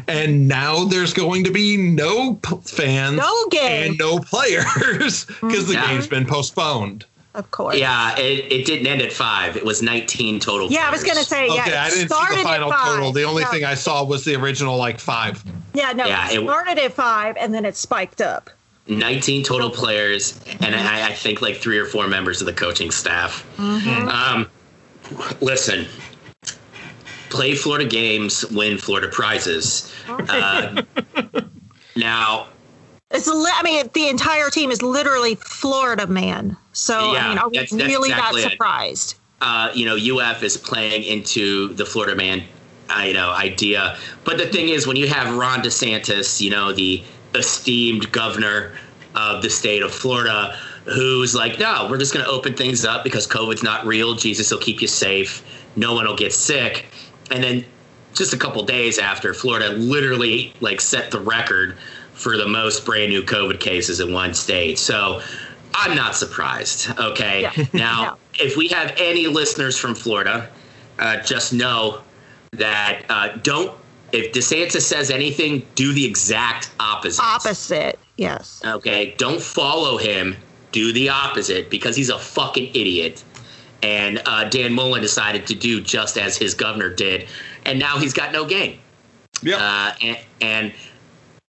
And now there's going to be no p- fans No game. and no players *laughs* because the Yeah. game's been postponed. Of course. yeah, it, it didn't end at five. It was 19 total. Yeah, I was gonna say. Okay, yeah, I didn't see the final total. The only No. thing I saw was the original like five. Yeah, no, Yeah, it it- started at five and then it spiked up. 19 total players, and I, I think like three or four members of the coaching staff. Mm-hmm. Um, listen, play Florida games, win Florida prizes. Uh, *laughs* now, It's li- I mean, the entire team is literally Florida man. So Yeah, I mean, are we that's- that's really exactly not surprised? uh, you know, UF is playing into the Florida man, uh, you know, idea. But the thing is, when you have Ron DeSantis, you know, the esteemed governor of the state of Florida, who's like, no, we're just going to open things up because COVID's not real. Jesus will keep you safe. No one will get sick. And then just a couple days after, Florida literally like set the record for the most brand new COVID cases in one state. So I'm not surprised. Okay. Yeah. *laughs* Now, Yeah. if we have any listeners from Florida, uh, just know that uh, don't, if DeSantis says anything, do the exact opposite. Opposite, yes. Okay. Don't follow him. Do the opposite because he's a fucking idiot. And uh, Dan Mullen decided to do just as his governor did. And now he's got no game. Yep. Uh, and, and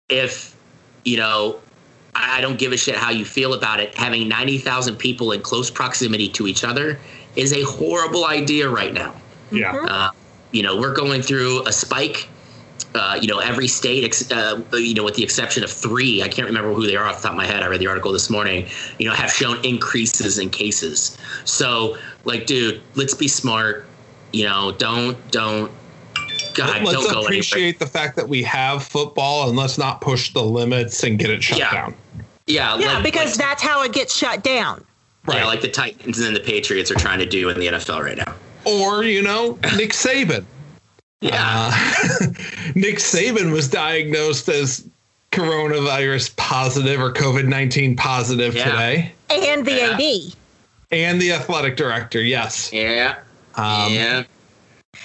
if, you know, I I don't give a shit how you feel about it, having 90,000 people in close proximity to each other is a horrible idea right now. yeah. Uh, you know, we're going through a spike. Uh, you know, every state, ex- uh, you know, with the exception of three, I can't remember who they are off the top of my head. I read the article this morning. You know, have shown increases in cases. So, like, dude, let's be smart. You know, don't, don't, God, Let's don't go anywhere. appreciate the fact that we have football and let's not push the limits and get it shut Yeah. down. Yeah, Yeah, like- because like- that's how it gets shut down. Yeah, like the Titans and the Patriots are trying to do in the NFL right now. or you know Nick Saban. Yeah. Uh, *laughs* Nick Saban was diagnosed as coronavirus positive or COVID nineteen positive Yeah. today, And the Yeah. AD. and the athletic director. Yes. yeah. Um, yeah.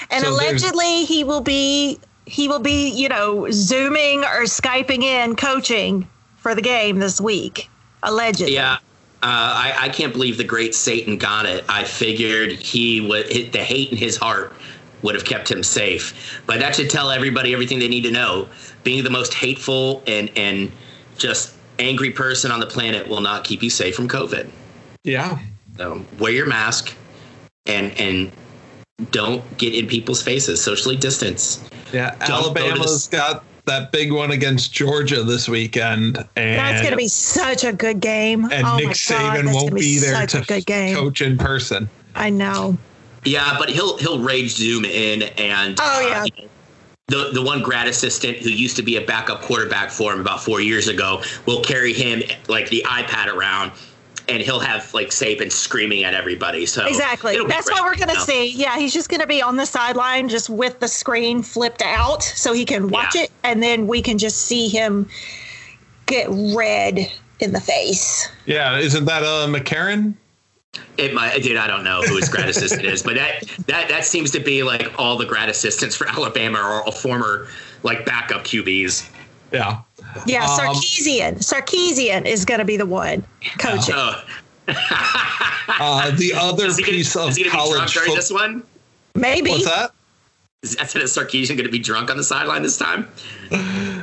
And So allegedly he will be he will be, you know, zooming or skyping in coaching for the game this week. Allegedly. Yeah. Uh, I, I can't believe the great Satan got it. I figured he would hit the hate in his heart would have kept him safe. But that should tell everybody everything they need to know. Being the most hateful and and just angry person on the planet will not keep you safe from COVID. Yeah. So wear your mask and and don't get in people's faces. Socially distance. Yeah. Don't go to Alabama's got that big one against Georgia this weekend, and That's going to be such a good game. and oh Nick my God, Saban won't gonna be there such to a good game. coach in person. I know. Yeah, but he'll he'll rage zoom in and Oh, uh, yeah. you know, the the one grad assistant who used to be a backup quarterback for him about four years ago will carry him like the iPad around, and he'll have like Saban screaming at everybody. So Exactly. That's great, what we're going you to know? see. Yeah, he's just going to be on the sideline just with the screen flipped out so he can watch Yeah. it and then we can just see him get red in the face. Yeah, isn't that uh, McCarron? It might, dude. I don't know who his grad assistant is, but that that that seems to be like all the grad assistants for *laughs* Alabama are all former like backup QBs. Yeah. Yeah, Um, Sarkisian. Sarkisian is going to be the one coaching. Oh, *laughs* Uh, the other is he gonna, piece of is he gonna be drunk college during football. this one? Maybe. What's that? Is that is Sarkisian going to be drunk on the sideline this time? *laughs*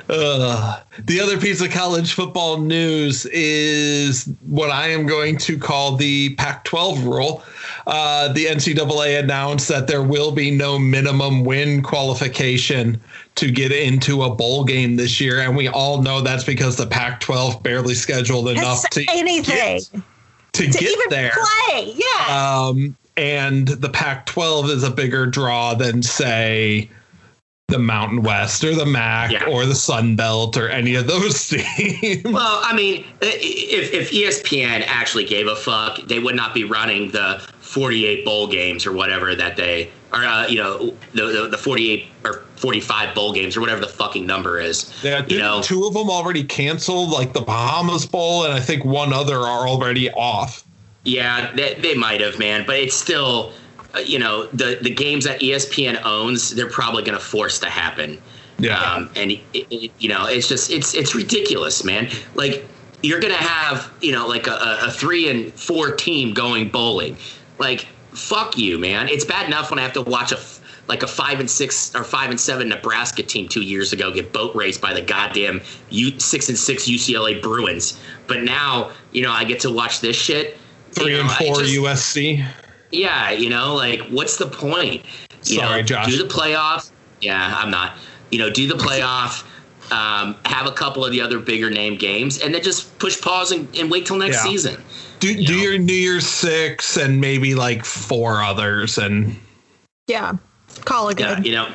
Uh, the other piece of college football news is what I am going to call the Pac 12 rule. Uh, the NCAA announced that there will be no minimum win qualification to get into a bowl game this year. And we all know that's because the Pac 12 barely scheduled enough That's to, anything to, to get even there. play. Yeah. Um, and the Pac 12 is a bigger draw than, say, the Mountain West or the MAC Yeah. or the Sun Belt or any of those *laughs* teams. Well, I mean, if if ESPN actually gave a fuck, they would not be running the 48 bowl games or whatever that they or uh, you know the, the the 48 or 45 bowl games or whatever the fucking number is. Yeah, you know, two of them already canceled, like the Bahamas Bowl, and I think one other are already off. Yeah, they, they might have, man, but it's still, you know, the the games that ESPN owns, they're probably going to force to happen. Yeah. Um, and it, it, you know, it's just it's it's ridiculous, man. Like you're going to have, you know, like a, a three and four team going bowling. Like fuck you, man. It's bad enough when I have to watch a like a five and six or five and seven Nebraska team two years ago get boat raced by the goddamn U, six and six UCLA Bruins. But now, you know, I get to watch this shit. You Three know, and four just- USC. Yeah, you know, like what's the point? You Sorry, know, Josh. Do the playoff. Yeah, I'm not. You know, do the playoff. Um, have a couple of the other bigger name games, and then just push pause and, and wait till next Yeah. season. Do, You do know. your New Year's Six and maybe like four others, and yeah. Call it Yeah, good. you know,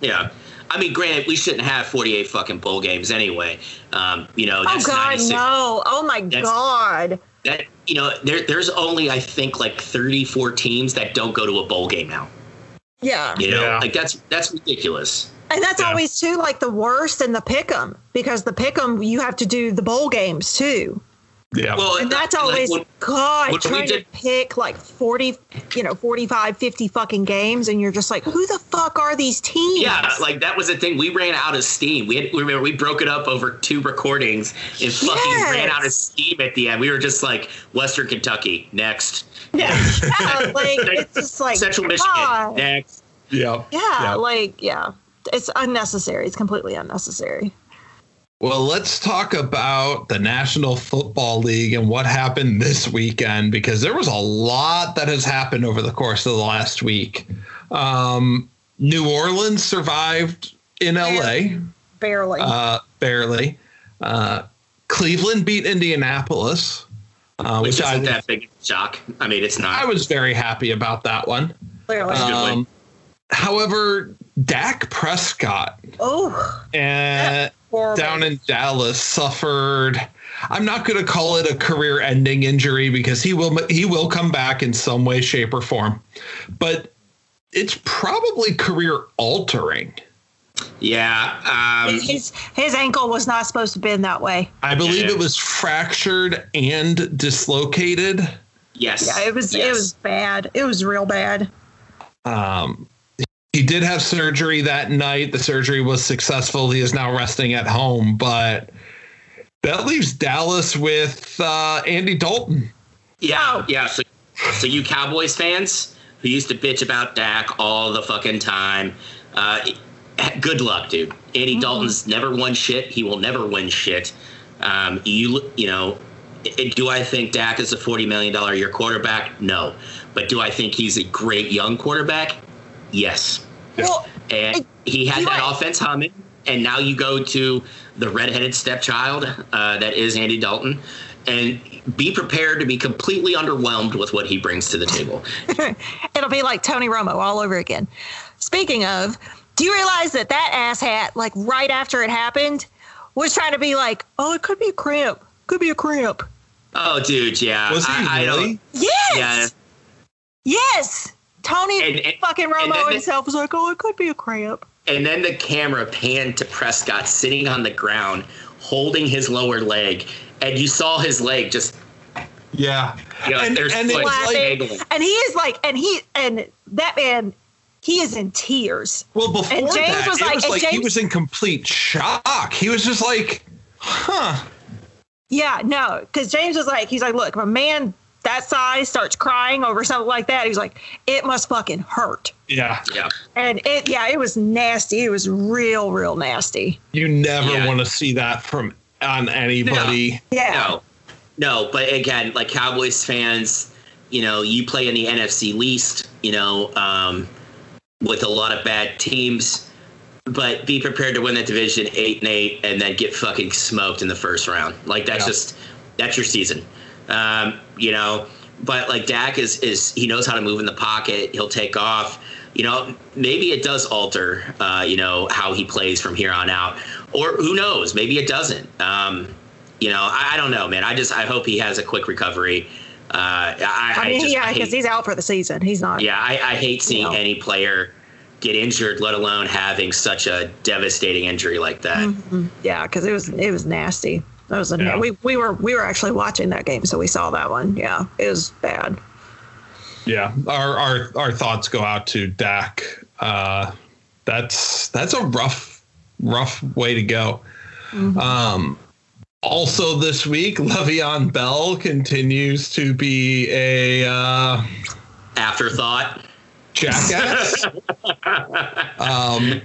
yeah. I mean, granted, we shouldn't have 48 fucking bowl games anyway. Um, you know, Oh God, 96. no! Oh my That's- God! That you know, there, there's only I think like 34 teams that don't go to a bowl game now. Yeah, You know, Yeah. like that's that's ridiculous. and that's Yeah. always too like the worst in the pick'em because the pick'em you have to do the bowl games too, yeah, Well, and that's like, always when- God when we trying to pick like forty, you know, 45, 50 fucking games, and you're just like, who the fuck are these teams? Yeah, like that was the thing. We ran out of steam. We had, remember we broke it up over two recordings and fucking Yes. ran out of steam at the end. We were just like Western Kentucky next, yeah, *laughs* yeah, like it's just like Central Michigan God. next. yeah, Yeah, like yeah, it's unnecessary. It's completely unnecessary. Well, let's talk about the National Football League and what happened this weekend because there was a lot that has happened over the course of the last week. Um, New Orleans survived in LA, Barely. uh, barely. Uh, Cleveland beat Indianapolis, uh, Which which isn't that big shock. I mean, it's not. I was very happy about that one. Clearly. Good win. Um, however, Dak Prescott oh, uh, Horrible. down in Dallas suffered. I'm not going to call it a career-ending injury because he will he will come back in some way, shape, or form, but it's probably career-altering. Yeah. Um, his his ankle was not supposed to bend that way. I believe Yeah. it was fractured and dislocated. yes. Yeah, it was it was bad. It was real bad. Um, he did have surgery that night. The surgery was successful. He is now resting at home, but that leaves Dallas with uh, Andy Dalton. Yeah, yeah. So, so you Cowboys fans who used to bitch about Dak all the fucking time, uh, good luck, dude. Andy Dalton's never won shit. He will never win shit. Um, you, you know, do I think Dak is a forty million dollar year quarterback? No, but do I think he's a great young quarterback? Yes. Well, And he had that right. offense humming, and now you go to the redheaded stepchild uh, that is Andy Dalton, and be prepared to be completely underwhelmed with what he brings to the table. *laughs* it'll be like Tony Romo all over again. Speaking of, do you realize that that asshat, like right after it happened, was trying to be like, oh, it could be a cramp, could be a cramp. Oh, dude, yeah. Was he I, I don't- really? Yes. Yeah. Yes. Tony And- and- fucking and Romo then the- himself was like, oh, it could be a cramp. And then the camera panned to Prescott sitting on the ground, holding his lower leg, and you saw his leg just. Yeah. You know, and there's and foot was like. And he is like, and he, and that man, he is in tears. well, before and James that, was it like- was and like he James- was in complete shock. He was just like, huh. Yeah, no, because James was like, he's like, look, if a man that size starts crying over something like that, he's like, it must fucking hurt. Yeah. Yeah. And it, yeah, it was nasty. It was real, real nasty. You never Yeah. want to see that from on anybody. Yeah. No, no, but again, like Cowboys fans, you know, you play in the NFC least, you know, um, with a lot of bad teams, but be prepared to win that division eight and eight, and then get fucking smoked in the first round. Like that's Yeah. just that's your season, um, you know. But like Dak is is he knows how to move in the pocket. He'll take off. You know, maybe it does alter, uh, you know, how he plays from here on out, or who knows? Maybe it doesn't. Um, you know, I, I don't know, man. I just I hope he has a quick recovery. Uh, I, I mean, just, yeah, because he's out for the season. He's not. yeah, I, I hate seeing No. any player get injured, let alone having such a devastating injury like that. Mhm. Yeah, because it was it was nasty. That was a Yeah. we we were we were actually watching that game, so we saw that one. Yeah, it was bad. Yeah. Our our our thoughts go out to Dak. Uh, that's that's a rough rough way to go. Um, also this week, Le'Veon Bell continues to be a uh, Afterthought. jackass. *laughs* um,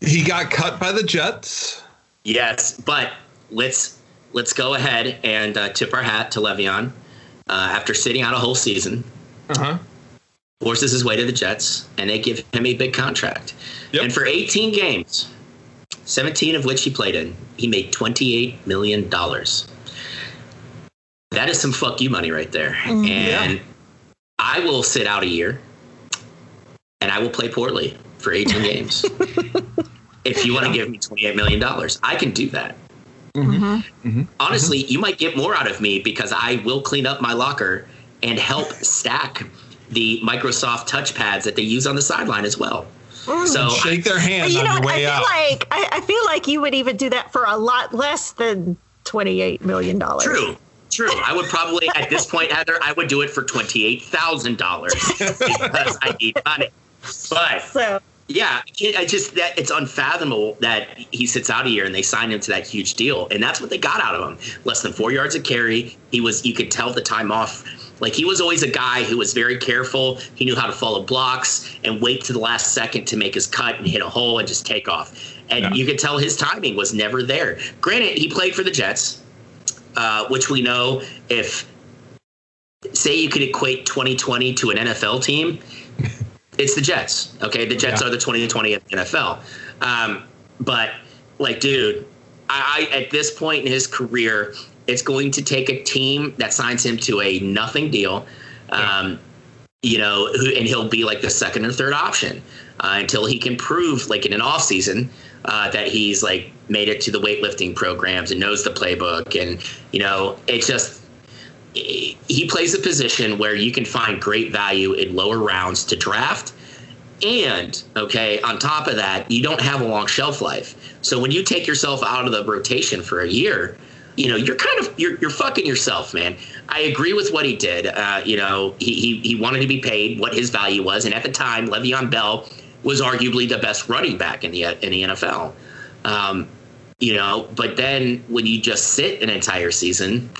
he got cut by the Jets. Yes, but let's let's go ahead and uh, tip our hat to Le'Veon. Uh, after sitting out a whole season, Uh huh. forces his way to the Jets, and they give him a big contract. Yep. And for 18 games, 17 of which he played in, he made 28 million dollars. That is some fuck you money right there. Mm, and I will sit out a year, and I will play poorly for 18 *laughs* games. if you want to give me 28 million dollars, I can do that. Mm-hmm. Mm-hmm. mm-hmm. Honestly, you might get more out of me because I will clean up my locker and help *laughs* stack the Microsoft touchpads that they use on the sideline as well. Mm. So Shake their hand you on know, your what, I feel out. like I, I feel like you would even do that for a lot less than twenty eight million dollars. true, true. I would probably at this point, Heather, I would do it for twenty eight thousand dollars *laughs* because I need money. But So yeah, it- I just that it's unfathomable that he sits out a year and they signed him to that huge deal, and that's what they got out of him. Less than four yards of carry. He was you could tell the time off. Like he was always a guy who was very careful. He knew how to follow blocks and wait to the last second to make his cut and hit a hole and just take off. And Yeah. you could tell his timing was never there. Granted, he played for the Jets, uh, which we know if say you could equate 2020 to an NFL team, it's the Jets. Okay, the Jets Yeah. are the 2020 of the NFL. Um, but like, dude, I, I at this point in his career, it's going to take a team that signs him to a nothing deal. Um, you know, who, and he'll be like the second or third option uh, until he can prove, like in an off season, uh, that he's like made it to the weightlifting programs and knows the playbook. And you know, it's just he plays a position where you can find great value in lower rounds to draft. And okay, on top of that, you don't have a long shelf life. So when you take yourself out of the rotation for a year, you know you're kind of you're, you're fucking yourself man i agree with what he did uh, you know he, he he wanted to be paid what his value was and at the time Le'Veon Bell was arguably the best running back in the in the NFL um, you know but then when you just sit an entire season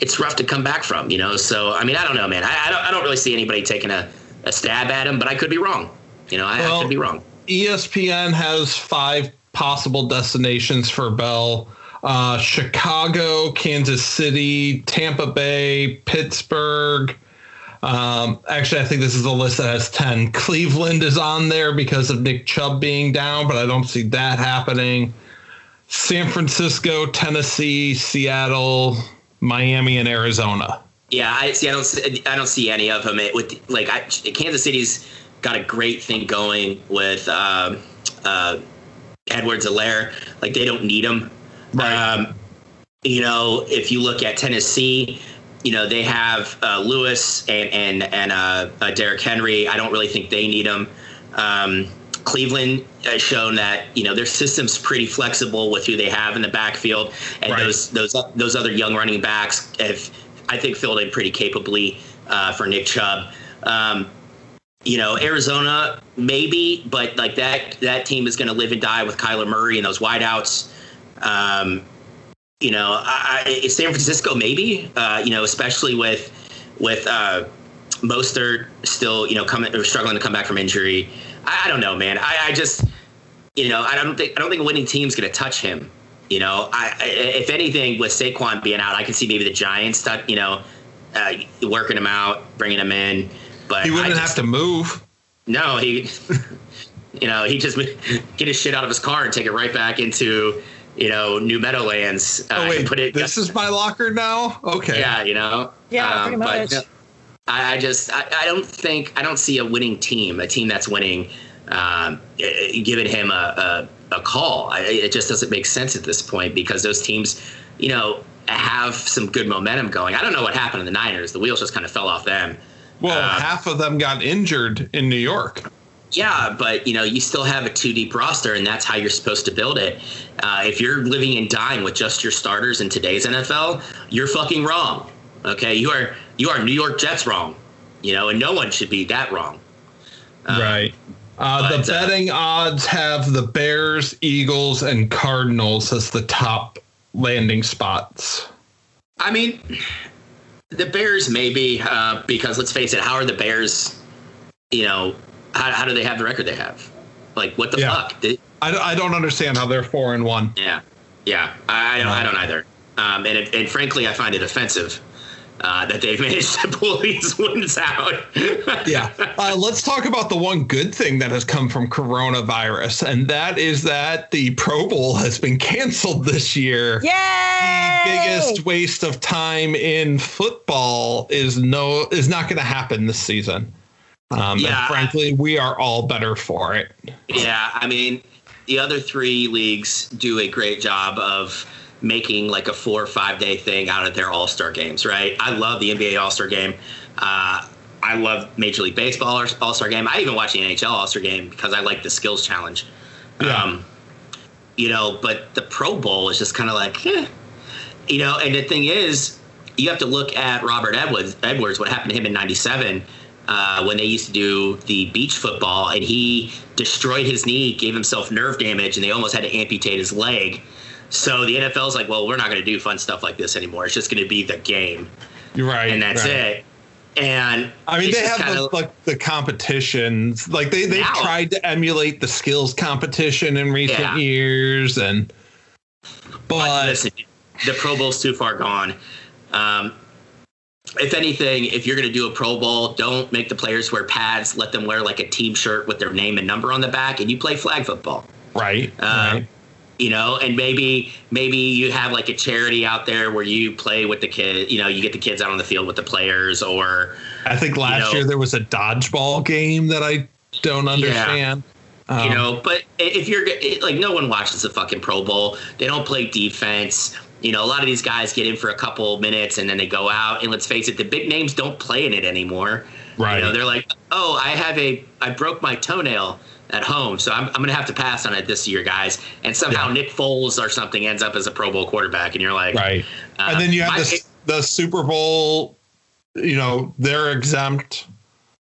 it's rough to come back from you know so I mean I don't know man I, I don't I don't really see anybody taking a, a stab at him but I could be wrong you know I, well, I could be wrong ESPN has five possible destinations for Bell uh, Chicago, Kansas City, Tampa Bay, Pittsburgh. Um, actually, I think this is a list that has 10. Cleveland is on there because of Nick Chubb being down, but I don't see that happening. San Francisco, Tennessee, Seattle, Miami, and Arizona. Yeah, I see. I don't. See, I don't see any of them. It, with like I, Kansas City's got a great thing going with um, uh, Edwards-Helaire. Like they don't need him. Right. Um, you know, if you look at Tennessee, you know they have uh, Lewis and and and uh, uh, Derrick Henry. I don't really think they need them. Um, Cleveland has shown that you know their system's pretty flexible with who they have in the backfield, and right. those those those other young running backs have I think filled in pretty capably uh, for Nick Chubb. Um, you know, Arizona maybe, but like that that team is going to live and die with Kyler Murray and those wideouts. Um, you know, I, I, San Francisco maybe. Uh, you know, especially with with uh, Mostert still you know coming or struggling to come back from injury. I, I don't know, man. I, I, just you know I don't think I don't think a winning team's going to touch him. You know, I, if anything, with Saquon being out, I can see maybe the Giants, you know, uh, working him out, bringing him in. But he wouldn't just, have to move. No, he, *laughs* you know, he just get his shit out of his car and take it right back into you know, New Meadowlands. Uh, oh wait, put it. This is my locker now. Okay. Yeah, you know. Yeah, um, pretty much. But I, I just I, I, don't think I don't see a winning team, a team that's winning, um, giving him a, a, a call. I, it just doesn't make sense at this point because those teams, you know, have some good momentum going. I don't know what happened in the Niners. The wheels just kind of fell off them. Well, um, half of them got injured in New York. Yeah, but you know, you still have a two deep roster, and that's how you're supposed to build it. Uh, if you're living and dying with just your starters in today's NFL, you're fucking wrong. Okay, you are you are New York Jets wrong. You know, and no one should be that wrong. Um, right. Uh, but, the uh, betting uh, odds have the Bears, Eagles, and Cardinals as the top landing spots. I mean, the Bears maybe uh, because let's face it, how are the Bears? You know, how, how do they have the record they have? Like, what the yeah. fuck? They, I, I don't understand how they're four and one. Yeah, yeah, I, I don't, I don't either. Um, and it, and frankly, I find it offensive. Uh, that they've *laughs* managed to pull these *laughs* wins out. yeah. Uh, let's talk about the one good thing that has come from coronavirus, and that is that the Pro Bowl has been canceled this year. Yay! The biggest waste of time in football is no is not going to happen this season. Um, yeah, frankly, we are all better for it. Yeah, I mean, the other three leagues do a great job of making like a four or five day thing out of their All Star games, right? I love the NBA All Star game. Uh, I love Major League Baseball All Star game. I even watch the NHL All Star game because I like the skills challenge. Yeah. Um, you know, but the Pro Bowl is just kind of like, eh. you know, and the thing is, you have to look at Robert Edwards. Edwards, what happened to him in '97 uh, when they used to do the beach football, and he destroyed his knee, gave himself nerve damage, and they almost had to amputate his leg. So the NFL's like, well, we're not going to do fun stuff like this anymore. It's just going to be the game. You're right, and that's right. it. And I mean, they have the, like the competitions, like they they tried to emulate the skills competition in recent yeah. years, and but, but listen, the Pro Bowl's too far gone. Um, if anything, if you're going to do a Pro Bowl, don't make the players wear pads. Let them wear like a team shirt with their name and number on the back, and you play flag football. Right. Uh, right. You know, and maybe maybe you have like a charity out there where you play with the kids. You know, you get the kids out on the field with the players, or I think last You know- year there was a dodgeball game that I don't understand. you Um, know, but if you're it- like, no one watches the fucking Pro Bowl. They don't play defense. You know, a lot of these guys get in for a couple minutes and then they go out. And let's face it, the big names don't play in it anymore. Right. You know, they're like, oh, I have a, I broke my toenail at home, so I'm, I'm going to have to pass on it this year, guys. And somehow Yeah. Nick Foles or something ends up as a Pro Bowl quarterback, and you're like, right. uh, and then you have my- the the Super Bowl. You know they're exempt.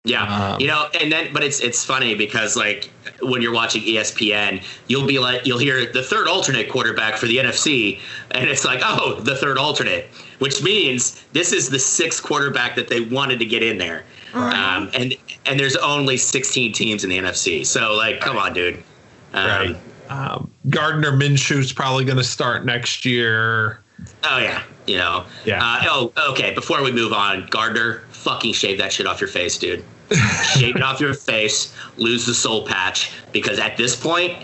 Yeah, Um, you know, and then but it's it's funny because like when you're watching ESPN, you'll be like you'll hear the third alternate quarterback for the NFC, and it's like oh the third alternate, which means this is the sixth quarterback that they wanted to get in there, um, and and there's only 16 teams in the NFC, so like come on, dude. Um, Right. Um, Gardner Minshew's probably going to start next year. Oh yeah, you know. Yeah. Uh, oh, okay. Before we move on, Gardner, fucking shave that shit off your face, dude. *laughs* shave it off your face. Lose the soul patch because at this point,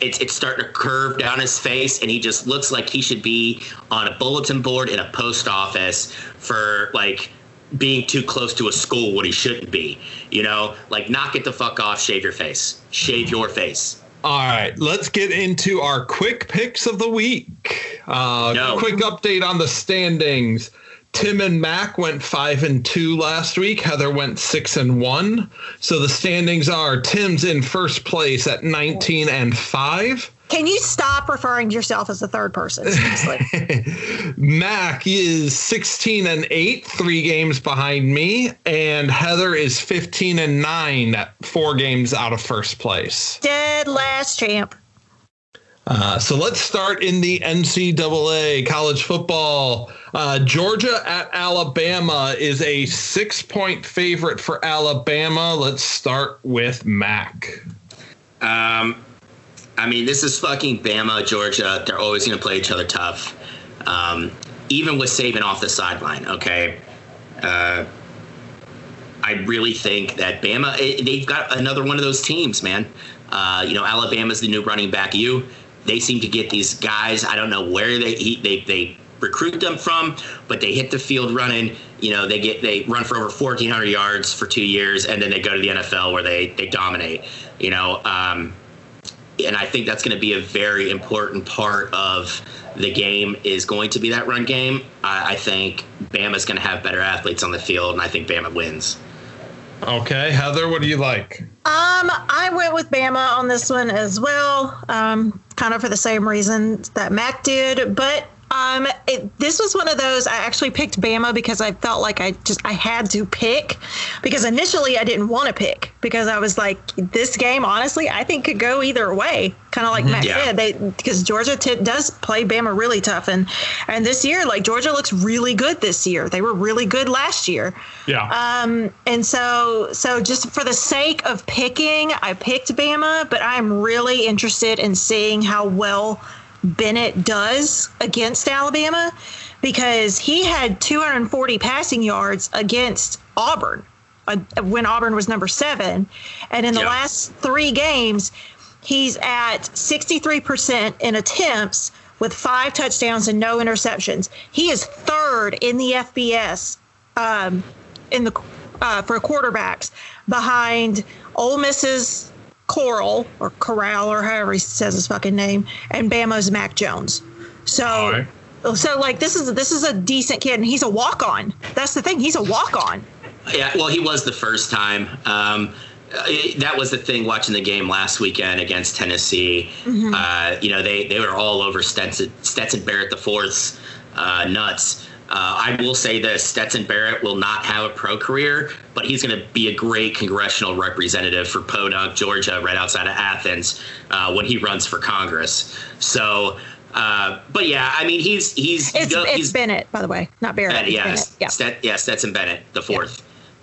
it's it's starting to curve down his face, and he just looks like he should be on a bulletin board in a post office for like being too close to a school when he shouldn't be. You know, like knock it the fuck off. Shave your face. Shave your face. All right, let's get into our quick picks of the week. Uh, No. Quick update on the standings. Tim and Mac went five and two last week. Heather went six and one. So the standings are Tim's in first place at 19 and five. Can you stop referring to yourself as the third person? Seriously. *laughs* Mac is 16 and 8, three games behind me, and Heather is 15 and 9, four games out of first place. Dead last champ. Uh, so let's start in the NCAA college football. Uh, Georgia at Alabama is a six point favorite for Alabama. Let's start with Mac. Um, I mean, this is fucking Bama, Georgia. They're always going to play each other tough. Um, even with Saban off the sideline, okay. Uh, I really think that Bama, eh, they've got another one of those teams, man. Uh, you know, Alabama's the new running back. You, they seem to get these guys. I don't know where they he, they they recruit them from, but they hit the field running. You know, they get they run for over 1,400 yards for two years, and then they go to the NFL where they they dominate. You know, um, and I think that's going to be a very important part of the game is going to be that run game. I, I think Bama's going to have better athletes on the field, and I think Bama wins. Okay, Heather, what do you like? Um, I went with Bama on this one as well, um, kind of for the same reason that Mac did. But um, it, this was one of those. I actually picked Bama because I felt like I just I had to pick because initially I didn't want to pick because I was like, this game honestly I think could go either way. Kind of like Mac Yeah. said, they because Georgia t- does play Bama really tough, and and this year like Georgia looks really good this year. They were really good last year. Yeah. Um, and so, so just for the sake of picking, I picked Bama, but I'm really interested in seeing how well Bennett does against Alabama because he had 240 passing yards against Auburn uh, when Auburn was number seven. And in the Yeah. last three games, he's at 63% in attempts with five touchdowns and no interceptions. He is third in the FBS um, in the uh, for quarterbacks behind Ole Miss's Coral or Corral or however he says his fucking name and Bama's Mac Jones. So. All right. So like this is this is a decent kid and he's a walk on. That's the thing. He's a walk on. Yeah, well, he was the first time. Um, uh, that was the thing watching the game last weekend against Tennessee. Uh, you know, they, they were all over Stetson, Stetson Barrett the fourth's uh, nuts. Uh, I will say this: Stetson Barrett will not have a pro career, but he's going to be a great congressional representative for Podunk, Georgia, right outside of Athens, uh, when he runs for Congress. So, uh, but yeah, I mean, he's he's It's he's it's Bennett, by the way, not Barrett. Bennett, yeah, Bennett. Yeah. Stet, yeah, Stetson Bennett, the fourth.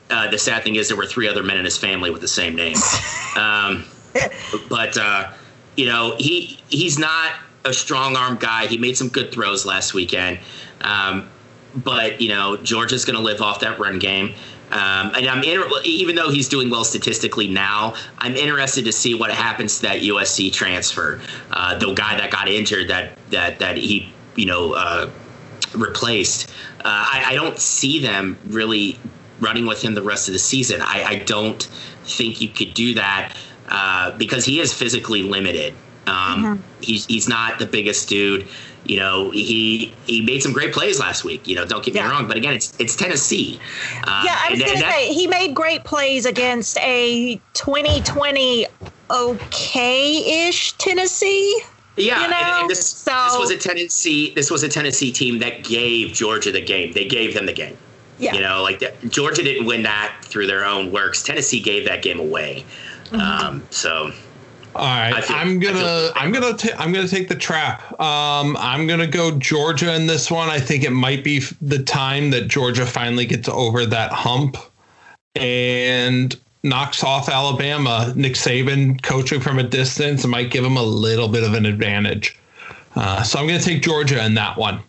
Uh, the sad thing is there were three other men in his family with the same name. *laughs* um, but uh, you know, he he's not a strong arm guy. He made some good throws last weekend. Um, but you know, Georgia's going to live off that run game. Um, and I'm inter- even though he's doing well statistically now, I'm interested to see what happens to that USC transfer. Uh, the guy that got injured, that that that he you know uh, replaced. Uh, I, I don't see them really running with him the rest of the season. I, I don't think you could do that uh, because he is physically limited. Um, mm-hmm. He's he's not the biggest dude. You know, he he made some great plays last week. You know, don't get me wrong, but again, it's it's Tennessee. Uh, yeah, I was going to say he made great plays against a 2020 okay-ish Tennessee. Yeah, you know? and, and this, so, this was a Tennessee. This was a Tennessee team that gave Georgia the game. They gave them the game. Yeah. You know, like the, Georgia didn't win that through their own works. Tennessee gave that game away. Mm-hmm. Um, so. All right, feel, I'm gonna I'm gonna ta- I'm gonna take the trap. Um, I'm gonna go Georgia in this one. I think it might be the time that Georgia finally gets over that hump, and knocks off Alabama. Nick Saban coaching from a distance might give him a little bit of an advantage. Uh, so I'm going to take Georgia in that one.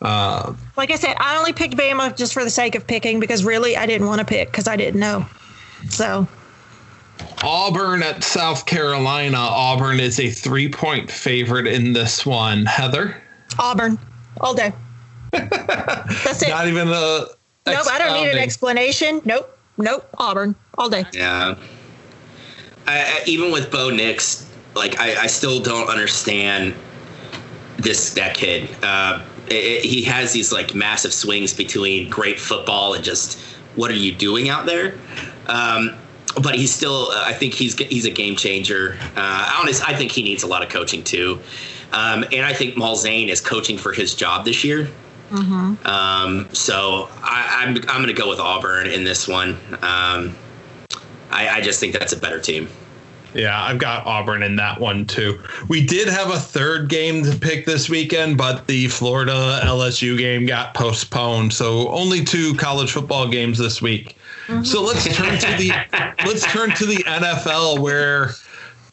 Uh, like I said, I only picked Bama just for the sake of picking because really I didn't want to pick because I didn't know. So. Auburn at South Carolina. Auburn is a three point favorite in this one. Heather? Auburn all day. *laughs* That's it. Not even a. Nope, I don't need an explanation. Nope nope, Auburn all day. Yeah. I, I, even with Bo Nix, like I, I, still don't understand this that kid. Uh, it, it, he has these like massive swings between great football and just what are you doing out there? Um, but he's still, uh, I think he's he's a game changer. Uh, honest, I think he needs a lot of coaching too. Um, and I think Malzahn is coaching for his job this year. Mm-hmm. Um, so I, am I'm, I'm going to go with Auburn in this one. Um, I, I just think that's a better team. Yeah, I've got Auburn in that one too. We did have a third game to pick this weekend, but the Florida LSU game got postponed. So only two college football games this week. So let's turn to the let's turn to the NFL where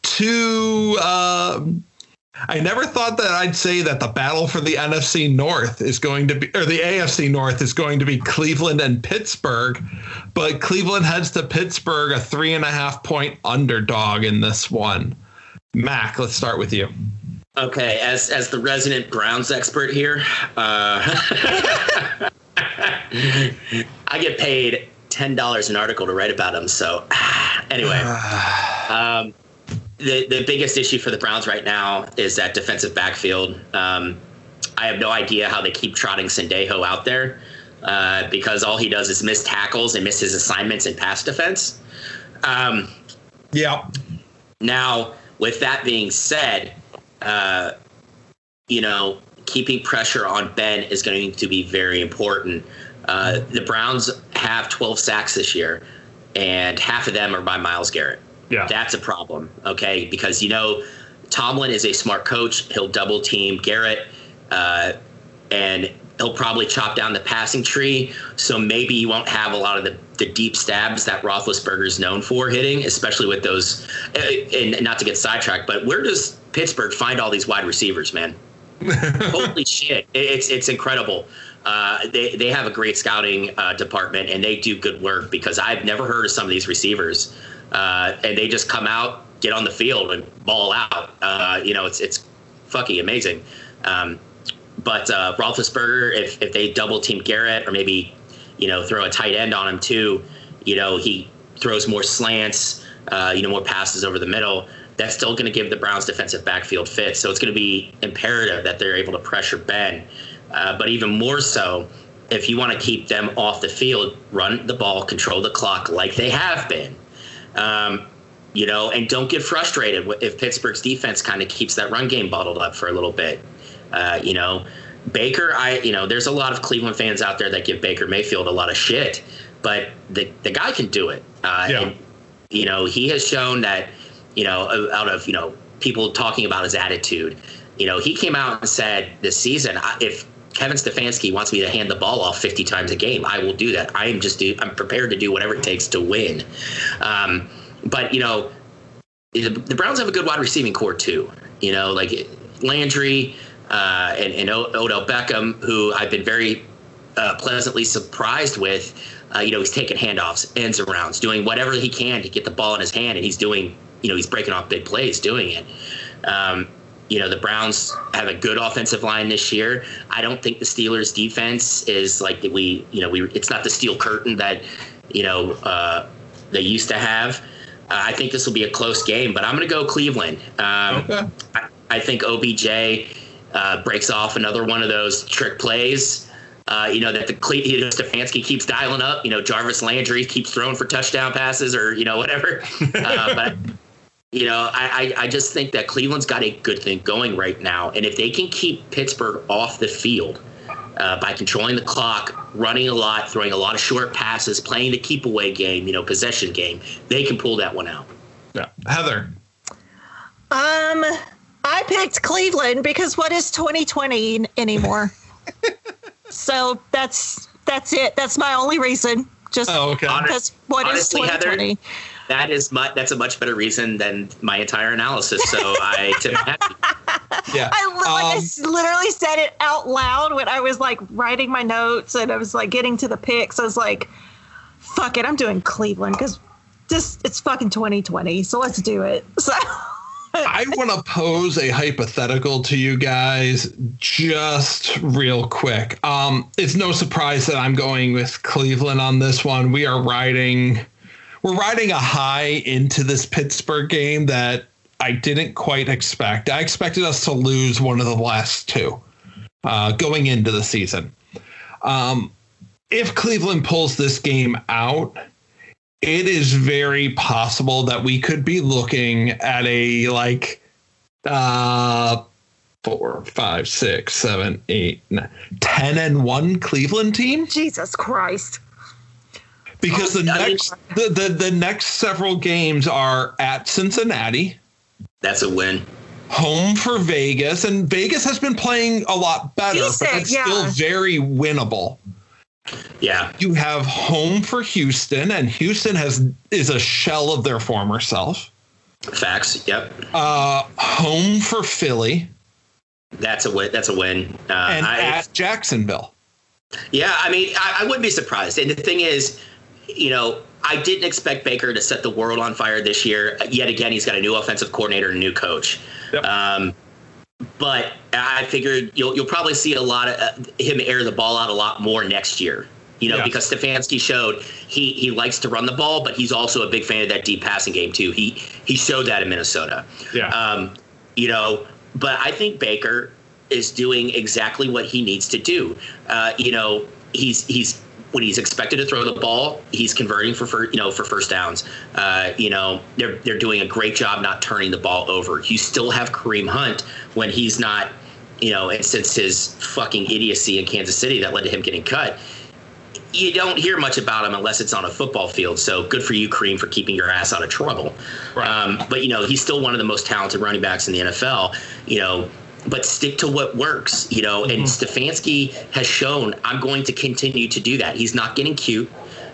two uh, I never thought that I'd say that the battle for the NFC North is going to be, or the AFC North is going to be Cleveland and Pittsburgh, but Cleveland heads to Pittsburgh, a three and a half point underdog in this one. Mac, let's start with you. Okay, as as the resident Browns expert here, uh, *laughs* I get paid ten dollars an article to write about them. So, *sighs* anyway, *sighs* um, the the biggest issue for the Browns right now is that defensive backfield. Um, I have no idea how they keep trotting Sendejo out there uh, because all he does is miss tackles and miss his assignments in pass defense. Um, yeah. Now, with that being said, uh, you know, keeping pressure on Ben is going to be very important. Uh, the Browns have 12 sacks this year, and half of them are by Myles Garrett. Yeah. That's a problem, okay? Because, you know, Tomlin is a smart coach. He'll double team Garrett, uh, and he'll probably chop down the passing tree. So maybe you won't have a lot of the, the deep stabs that Roethlisberger is known for hitting, especially with those. Uh, and not to get sidetracked, but where does Pittsburgh find all these wide receivers, man? *laughs* Holy shit! It's it's incredible. Uh, they they have a great scouting uh, department and they do good work because I've never heard of some of these receivers uh, and they just come out, get on the field, and ball out. Uh, you know, it's it's fucking amazing. Um, but uh, Roethlisberger, if if they double team Garrett or maybe you know throw a tight end on him too, you know he throws more slants, uh, you know more passes over the middle. That's still going to give the Browns defensive backfield fit. So it's going to be imperative that they're able to pressure Ben. Uh, but even more so, if you want to keep them off the field, run the ball, control the clock like they have been. Um, you know, and don't get frustrated if Pittsburgh's defense kind of keeps that run game bottled up for a little bit. Uh, you know, Baker, I, you know, there's a lot of Cleveland fans out there that give Baker Mayfield a lot of shit, but the the guy can do it. Uh, yeah. And, you know, he has shown that, you know, out of you know people talking about his attitude, you know, he came out and said this season, if Kevin Stefanski wants me to hand the ball off 50 times a game. I will do that. I am just do, I'm prepared to do whatever it takes to win. Um, but you know, the, the, Browns have a good wide receiving core too. You know, like Landry uh, and, and Odell Beckham, who I've been very uh, pleasantly surprised with. Uh, you know, he's taking handoffs, ends arounds, doing whatever he can to get the ball in his hand, and he's doing. You know, he's breaking off big plays doing it. Um, you know, the Browns have a good offensive line this year. I don't think the Steelers' defense is like we, you know, we. It's not the steel curtain that, you know, uh, they used to have. Uh, I think this will be a close game, but I'm going to go Cleveland. Um, okay. I, I, think OBJ uh, breaks off another one of those trick plays. Uh, you know that the you know, Stefanski keeps dialing up. You know Jarvis Landry keeps throwing for touchdown passes or you know whatever. Uh, *laughs* but you know I, I I just think that Cleveland's got a good thing going right now, and if they can keep Pittsburgh off the field, uh, by controlling the clock, running a lot, throwing a lot of short passes, playing the keep away game, you know, possession game, they can pull that one out. Yeah. Heather. Um, I picked Cleveland because what is 2020 anymore? *laughs* so that's that's it. That's my only reason. Just oh, okay. because what Honestly, is 2020? Heather, that is much. That's a much better reason than my entire analysis. So I *laughs* tip happy. Yeah, I, like um, I literally said it out loud when I was like writing my notes and I was like getting to the picks. I was like, "Fuck it, I'm doing Cleveland because just it's fucking 2020. So let's do it." *laughs* So. I want to pose a hypothetical to you guys just real quick. Um, it's no surprise that I'm going with Cleveland on this one. We are riding we're riding a high into this Pittsburgh game that I didn't quite expect. I expected us to lose one of the last two uh, going into the season. Um, if Cleveland pulls this game out, it is very possible that we could be looking at a like uh four, five, six, seven, eight, nine, ten and one Cleveland team. Jesus Christ. Because the next the, the, the next several games are at Cincinnati. That's a win. Home for Vegas, and Vegas has been playing a lot better, Decent, but it's yeah. still very winnable. Yeah. You have home for Houston, and Houston has is a shell of their former self. Facts. Yep. Uh, home for Philly. That's a win. That's a win. Uh, and I, at Jacksonville. Yeah, I mean, I, I wouldn't be surprised. And the thing is, you know, I didn't expect Baker to set the world on fire this year. Yet again, he's got a new offensive coordinator and a new coach. Yep. Um, but I figured you'll you'll probably see a lot of uh, him air the ball out a lot more next year. You know, yeah. because Stefanski showed he he likes to run the ball, but he's also a big fan of that deep passing game too. He he showed that in Minnesota. Yeah. Um, you know, but I think Baker is doing exactly what he needs to do. Uh, you know, he's he's when he's expected to throw the ball, he's converting for, for you know for first downs. Uh, you know they're they're doing a great job not turning the ball over. You still have Kareem Hunt when he's not, you know, and since his fucking idiocy in Kansas City that led to him getting cut. You don't hear much about him unless it's on a football field. So good for you, Kareem, for keeping your ass out of trouble. Right. Um, but you know he's still one of the most talented running backs in the NFL. You know but stick to what works, you know. Mm-hmm. And Stefanski has shown I'm going to continue to do that. He's not getting cute.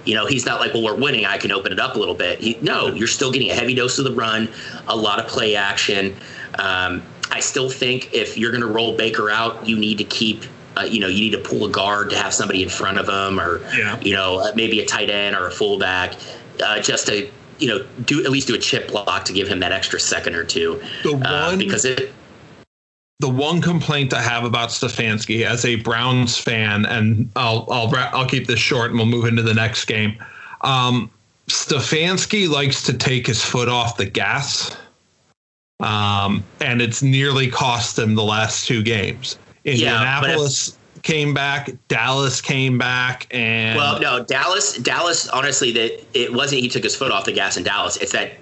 You know, he's not like, well, we're winning. I can open it up a little bit. He, no, you're still getting a heavy dose of the run, a lot of play action. Um, I still think if you're going to roll Baker out, you need to keep, uh, you know, you need to pull a guard to have somebody in front of him, or yeah. you know, uh, maybe a tight end or a fullback, uh, just to you know do at least do a chip block to give him that extra second or two. The uh, because it the one complaint I have about Stefanski as a Browns fan, and I'll I'll I'll keep this short and we'll move into the next game. Um, Stefanski likes to take his foot off the gas, um, and it's nearly cost him the last two games. Indianapolis yeah, if, came back, Dallas came back, and well, no, Dallas, Dallas. Honestly, that it wasn't he took his foot off the gas in Dallas. It's that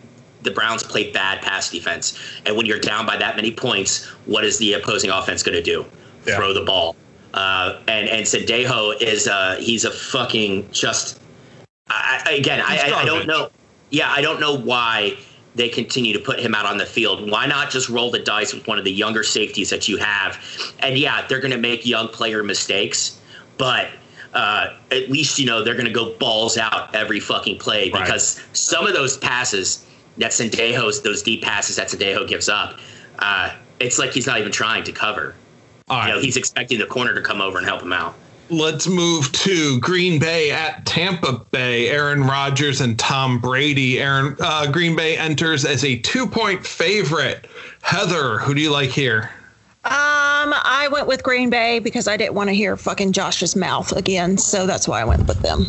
the Browns play bad pass defense. And when you're down by that many points, what is the opposing offense going to do? Yeah. Throw the ball. Uh, and and Sendejo is uh, he's a fucking just. I, again, I, I don't know. Yeah, I don't know why they continue to put him out on the field. Why not just roll the dice with one of the younger safeties that you have? And yeah, they're going to make young player mistakes, but uh, at least you know they're going to go balls out every fucking play right. because some of those passes that Sendejo's those deep passes that Sendejo gives up, uh, it's like he's not even trying to cover. All right. You know, he's expecting the corner to come over and help him out. Let's move to Green Bay at Tampa Bay. Aaron Rodgers and Tom Brady. Aaron uh, Green Bay enters as a two-point favorite. Heather, who do you like here? Um, I went with Green Bay because I didn't want to hear fucking Josh's mouth again, so that's why I went with them.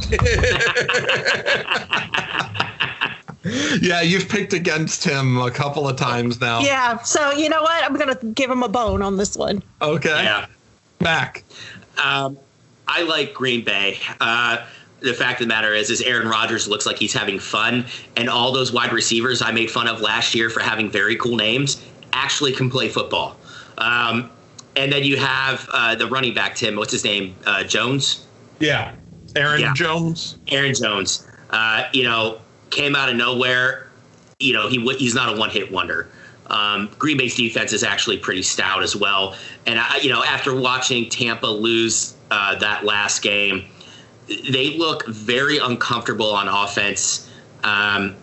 *laughs* *laughs* yeah, you've picked against him a couple of times now. Yeah, so you know what? I'm gonna give him a bone on this one. Okay. Yeah. Back. Um, I like Green Bay. Uh, the fact of the matter is, is Aaron Rodgers looks like he's having fun, and all those wide receivers I made fun of last year for having very cool names actually can play football. Um, and then you have uh, the running back, Tim. What's his name? Uh, Jones. Yeah. Aaron Yeah. Jones. Aaron Jones. Uh, you know, came out of nowhere. You know, he he's not a one hit wonder. Um, Green Bay's defense is actually pretty stout as well. And I, you know, after watching Tampa lose uh, that last game, they look very uncomfortable on offense. Um,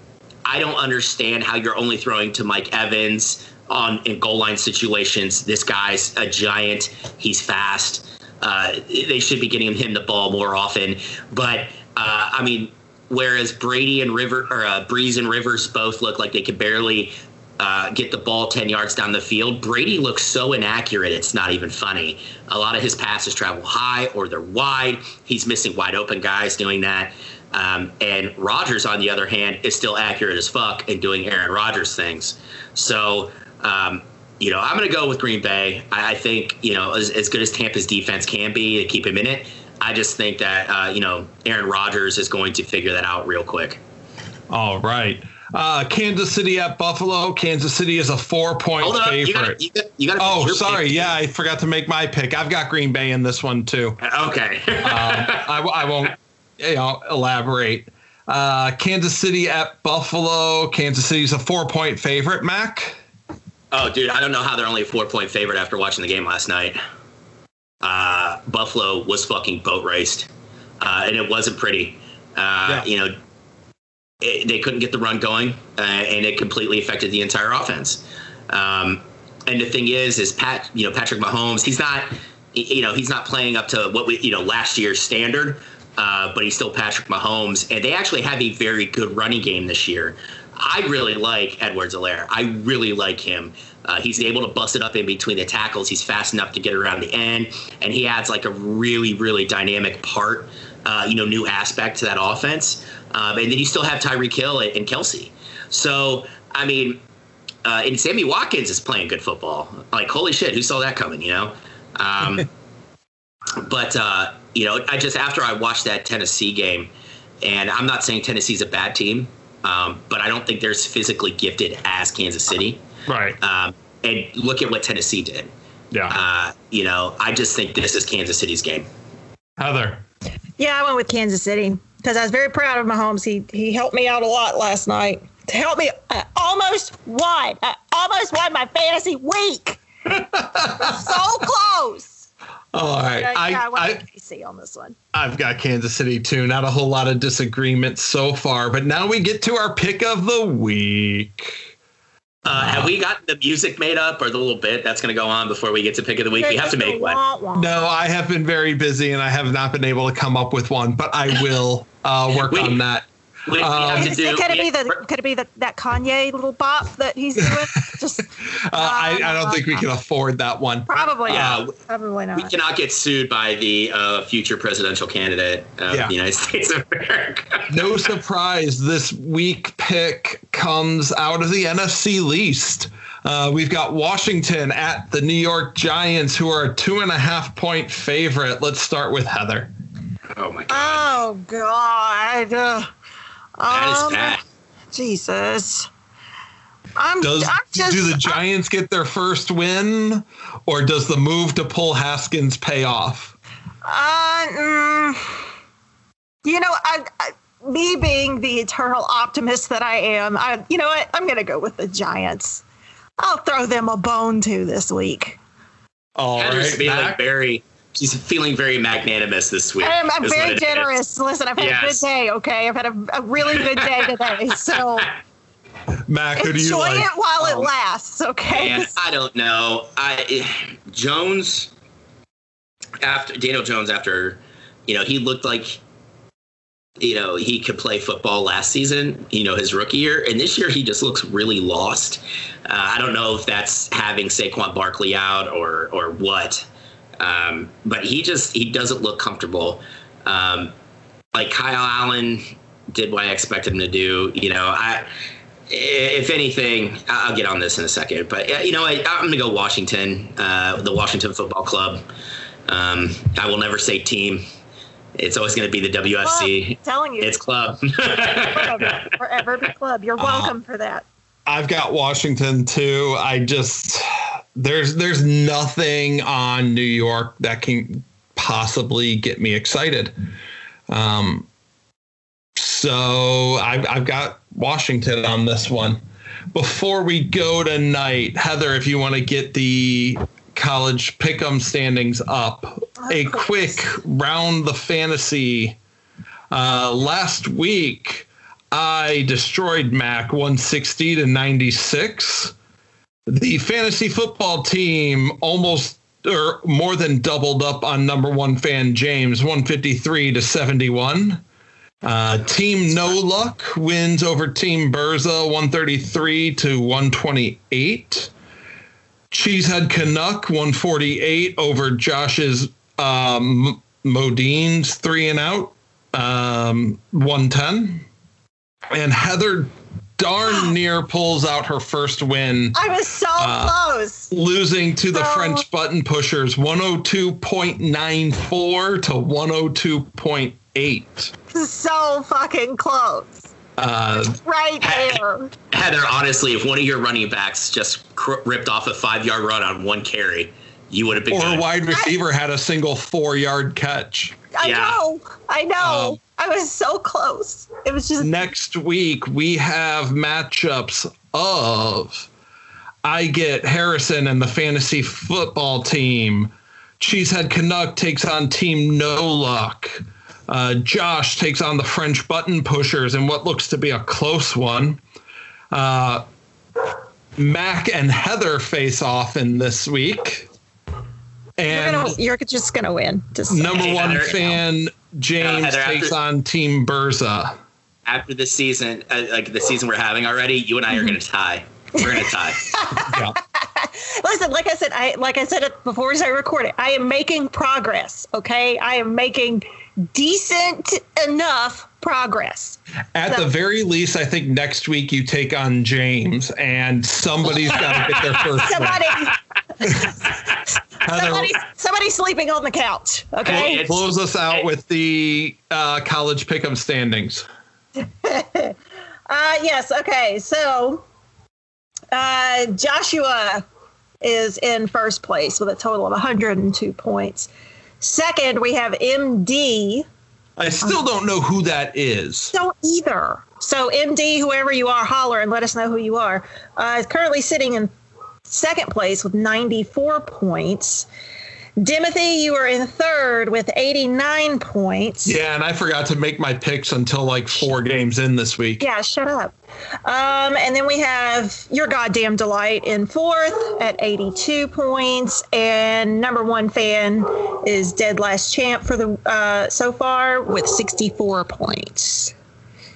I don't understand how you're only throwing to Mike Evans on in goal line situations. This guy's a giant. He's fast. Uh, they should be getting him the ball more often. But uh, I mean, whereas Brady and River or uh, Brees and Rivers both look like they could barely uh, get the ball 10 yards down the field. Brady looks so inaccurate, it's not even funny. A lot of his passes travel high or they're wide. He's missing wide open guys doing that. Um, and Rodgers, on the other hand, is still accurate as fuck and doing Aaron Rodgers things. So, um, you know, I'm going to go with Green Bay. I, I think, you know, as, as good as Tampa's defense can be to keep him in it, I just think that, uh, you know, Aaron Rodgers is going to figure that out real quick. All right. Uh, Kansas City at Buffalo. Kansas City is a four-point favorite. You got you got you got oh, sorry. Yeah, I forgot to make my pick. I've got Green Bay in this one too. Okay. *laughs* Um, I, I won't you know, elaborate. Uh, Kansas City at Buffalo. Kansas City's a four-point favorite. Mac. Oh, dude, I don't know how they're only a four point favorite after watching the game last night. Uh, Buffalo was fucking boat raced, uh, and it wasn't pretty. Uh, Yeah. You know, it, they couldn't get the run going, uh, and it completely affected the entire offense. Um, and the thing is, is Pat, you know, Patrick Mahomes, he's not, you know, he's not playing up to what we, you know, last year's standard. Uh, but he's still Patrick Mahomes, and they actually have a very good running game this year. I really like Edwards-Helaire. I really like him. Uh, he's able to bust it up in between the tackles. He's fast enough to get around the end, and he adds like a really, really dynamic part, uh, you know, new aspect to that offense. Um, and then you still have Tyreek Hill and, and Kelce. So, I mean, uh, and Sammy Watkins is playing good football. Like, holy shit, who saw that coming? You know. Um, *laughs* but uh, you know, I just after I watched that Tennessee game, and I'm not saying Tennessee's a bad team, um, but I don't think they're as physically gifted as Kansas City. Right. Um, and look at what Tennessee did. Yeah. Uh, you know, I just think this is Kansas City's game. Heather. Yeah, I went with Kansas City because I was very proud of Mahomes. He he helped me out a lot last night to help me. I almost won. I almost won my fantasy week. *laughs* so close. All right. Yeah, I, yeah, I went I, with KC on this one. I've got Kansas City too. Not a whole lot of disagreement so far, but now we get to our pick of the week. Uh, have we got the music made up or the little bit that's going to go on before we get to pick of the week? We have to make one. Wah, wah. No, I have been very busy and I have not been able to come up with one, but I will uh, work Wait. on that. We, we Um, have Is do. it, could it be the could it be the, that Kanye little bop that he's doing? Just *laughs* Uh, I, I don't think we Um, can afford that one. probably Yeah, not. Probably not. we cannot get sued by the uh, future presidential candidate of Yeah. the United States of America. *laughs* No surprise, this week pick comes out of the NFC least. Uh, we've got Washington at the New York Giants, who are a two and a half point favorite. Let's start with Heather. oh my god, Oh God. That is um, bad. Jesus. I'm, Does I'm just, do the Giants get their first win, or does the move to pull Haskins pay off? Uh, mm, you know, I, I, me being the eternal optimist that I am, I, you know what? I'm going to go with the Giants. I'll throw them a bone too this week. All Heather's right, feeling Mac? very. She's feeling very magnanimous this week. I'm, I'm very it is. generous. Listen, I've had Yes. a good day. Okay, I've had a, a really good day *laughs* today. So Mac, who do you enjoy like? it while it Um, lasts. Okay. Man, I don't know. I Jones after Daniel Jones after you know, he looked like you know he could play football last season you know his rookie year and this year he just looks really lost uh, i don't know if that's having saquon barkley out or or what um, but he just he doesn't look comfortable um, like kyle allen did what i expected him to do you know i if anything, I'll get on this in a second, but you know, I, am going to go Washington, uh, the Washington Football Club. Um, I will never say team it's always going to be the WFC. Club, telling you, it's club. *laughs* forever be club. You're uh, welcome uh, for that. I've got Washington too. I just there's there's nothing on New York that can possibly get me excited. Um, so I've I've got Washington on this one. Before we go tonight, Heather, if you want to get the college pick'em standings up. A quick round the fantasy. Uh, last week, I destroyed Mac 160 to 96. The fantasy football team almost or more than doubled up on number one fan James 153 to 71. Uh, team No Luck wins over Team Berza 133 to 128. Cheesehead Canuck 148 over Josh's um, Modine's three and out um, 110. And Heather darn *gasps* near pulls out her first win. I was so uh, close. Losing to the. French button pushers 102.94 to 102.8. So fucking close. Uh, right there. Heather, honestly, if one of your running backs just cr- ripped off a five yard run on one carry, you would have been. Or good. a wide receiver had a single four yard catch. I yeah. know. I know. Um, I was so close. It was just. Next week, we have matchups of I get Harrison and the fantasy football team. Cheesehead Canuck takes on Team No Luck. Uh, Josh takes on the French button pushers in what looks to be a close one. Uh, Mac and Heather face off in this week. And you're, gonna, you're just going to win. Just number one fan James Heather, takes after, on Team Berza. After the season, uh, like the season we're having already, you and I are going to tie. We're going to tie. *laughs* yeah. Listen, like I said, I like I said before we started recording. I am making progress. Okay, I am making decent enough progress. At so, the very least, I think next week you take on James, and somebody's got to get their *laughs* first. Somebody. *laughs* somebody, somebody's sleeping on the couch. Okay. Close us out with the uh, college pick'em standings. *laughs* uh, yes. Okay. So uh, Joshua is in first place with a total of 102 points. Second, we have MD. I still don't know who that is. Don't either. So, MD, whoever you are, holler and let us know who you are. Uh, is currently sitting in second place with 94 points. Dimothy, you are in third with 89 points. Yeah, and I forgot to make my picks until like four games in this week. Yeah, shut up. Um, and then we have your goddamn delight in fourth at 82 points, and number one fan is dead last champ for the uh, so far with 64 points.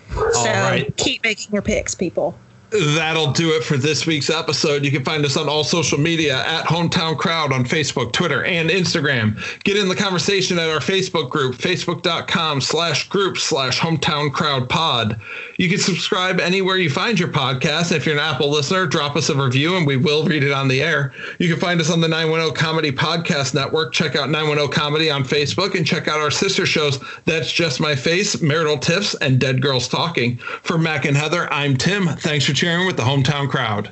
So right. keep making your picks, people that'll do it for this week's episode. You can find us on all social media at Hometown Crowd on Facebook, Twitter, and Instagram. Get in the conversation at our Facebook group, facebook.com slash group slash hometown crowd pod. You can subscribe anywhere you find your podcast. If you're an Apple listener, drop us a review and we will read it on the air. You can find us on the 910 Comedy Podcast Network. Check out 910 Comedy on Facebook and check out our sister shows, That's Just My Face, Marital Tiffs, and Dead Girls Talking. For Mac and Heather, I'm Tim. Thanks for tuning with the hometown crowd.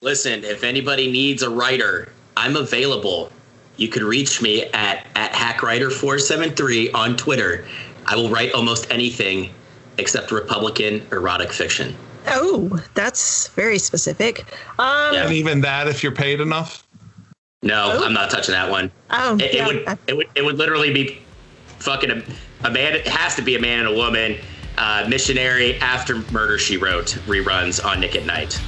Listen, if anybody needs a writer, I'm available. You can reach me at, at hackwriter473 on Twitter. I will write almost anything except Republican erotic fiction. Oh, that's very specific. Um, yeah. And even that, if you're paid enough. No, oh. I'm not touching that one. Oh, it, yeah. it would it would it would literally be fucking a, a man. It has to be a man and a woman. Uh, missionary after Murder She Wrote reruns on Nick at Night.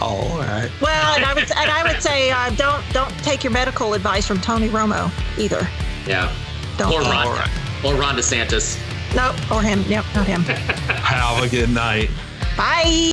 All right. Well, and I would and I would say uh, don't don't take your medical advice from Tony Romo either. Yeah. Don't Or fall. Ron, All right. or Ron DeSantis. Nope, or him. Yep, not him. *laughs* Have a good night. Bye.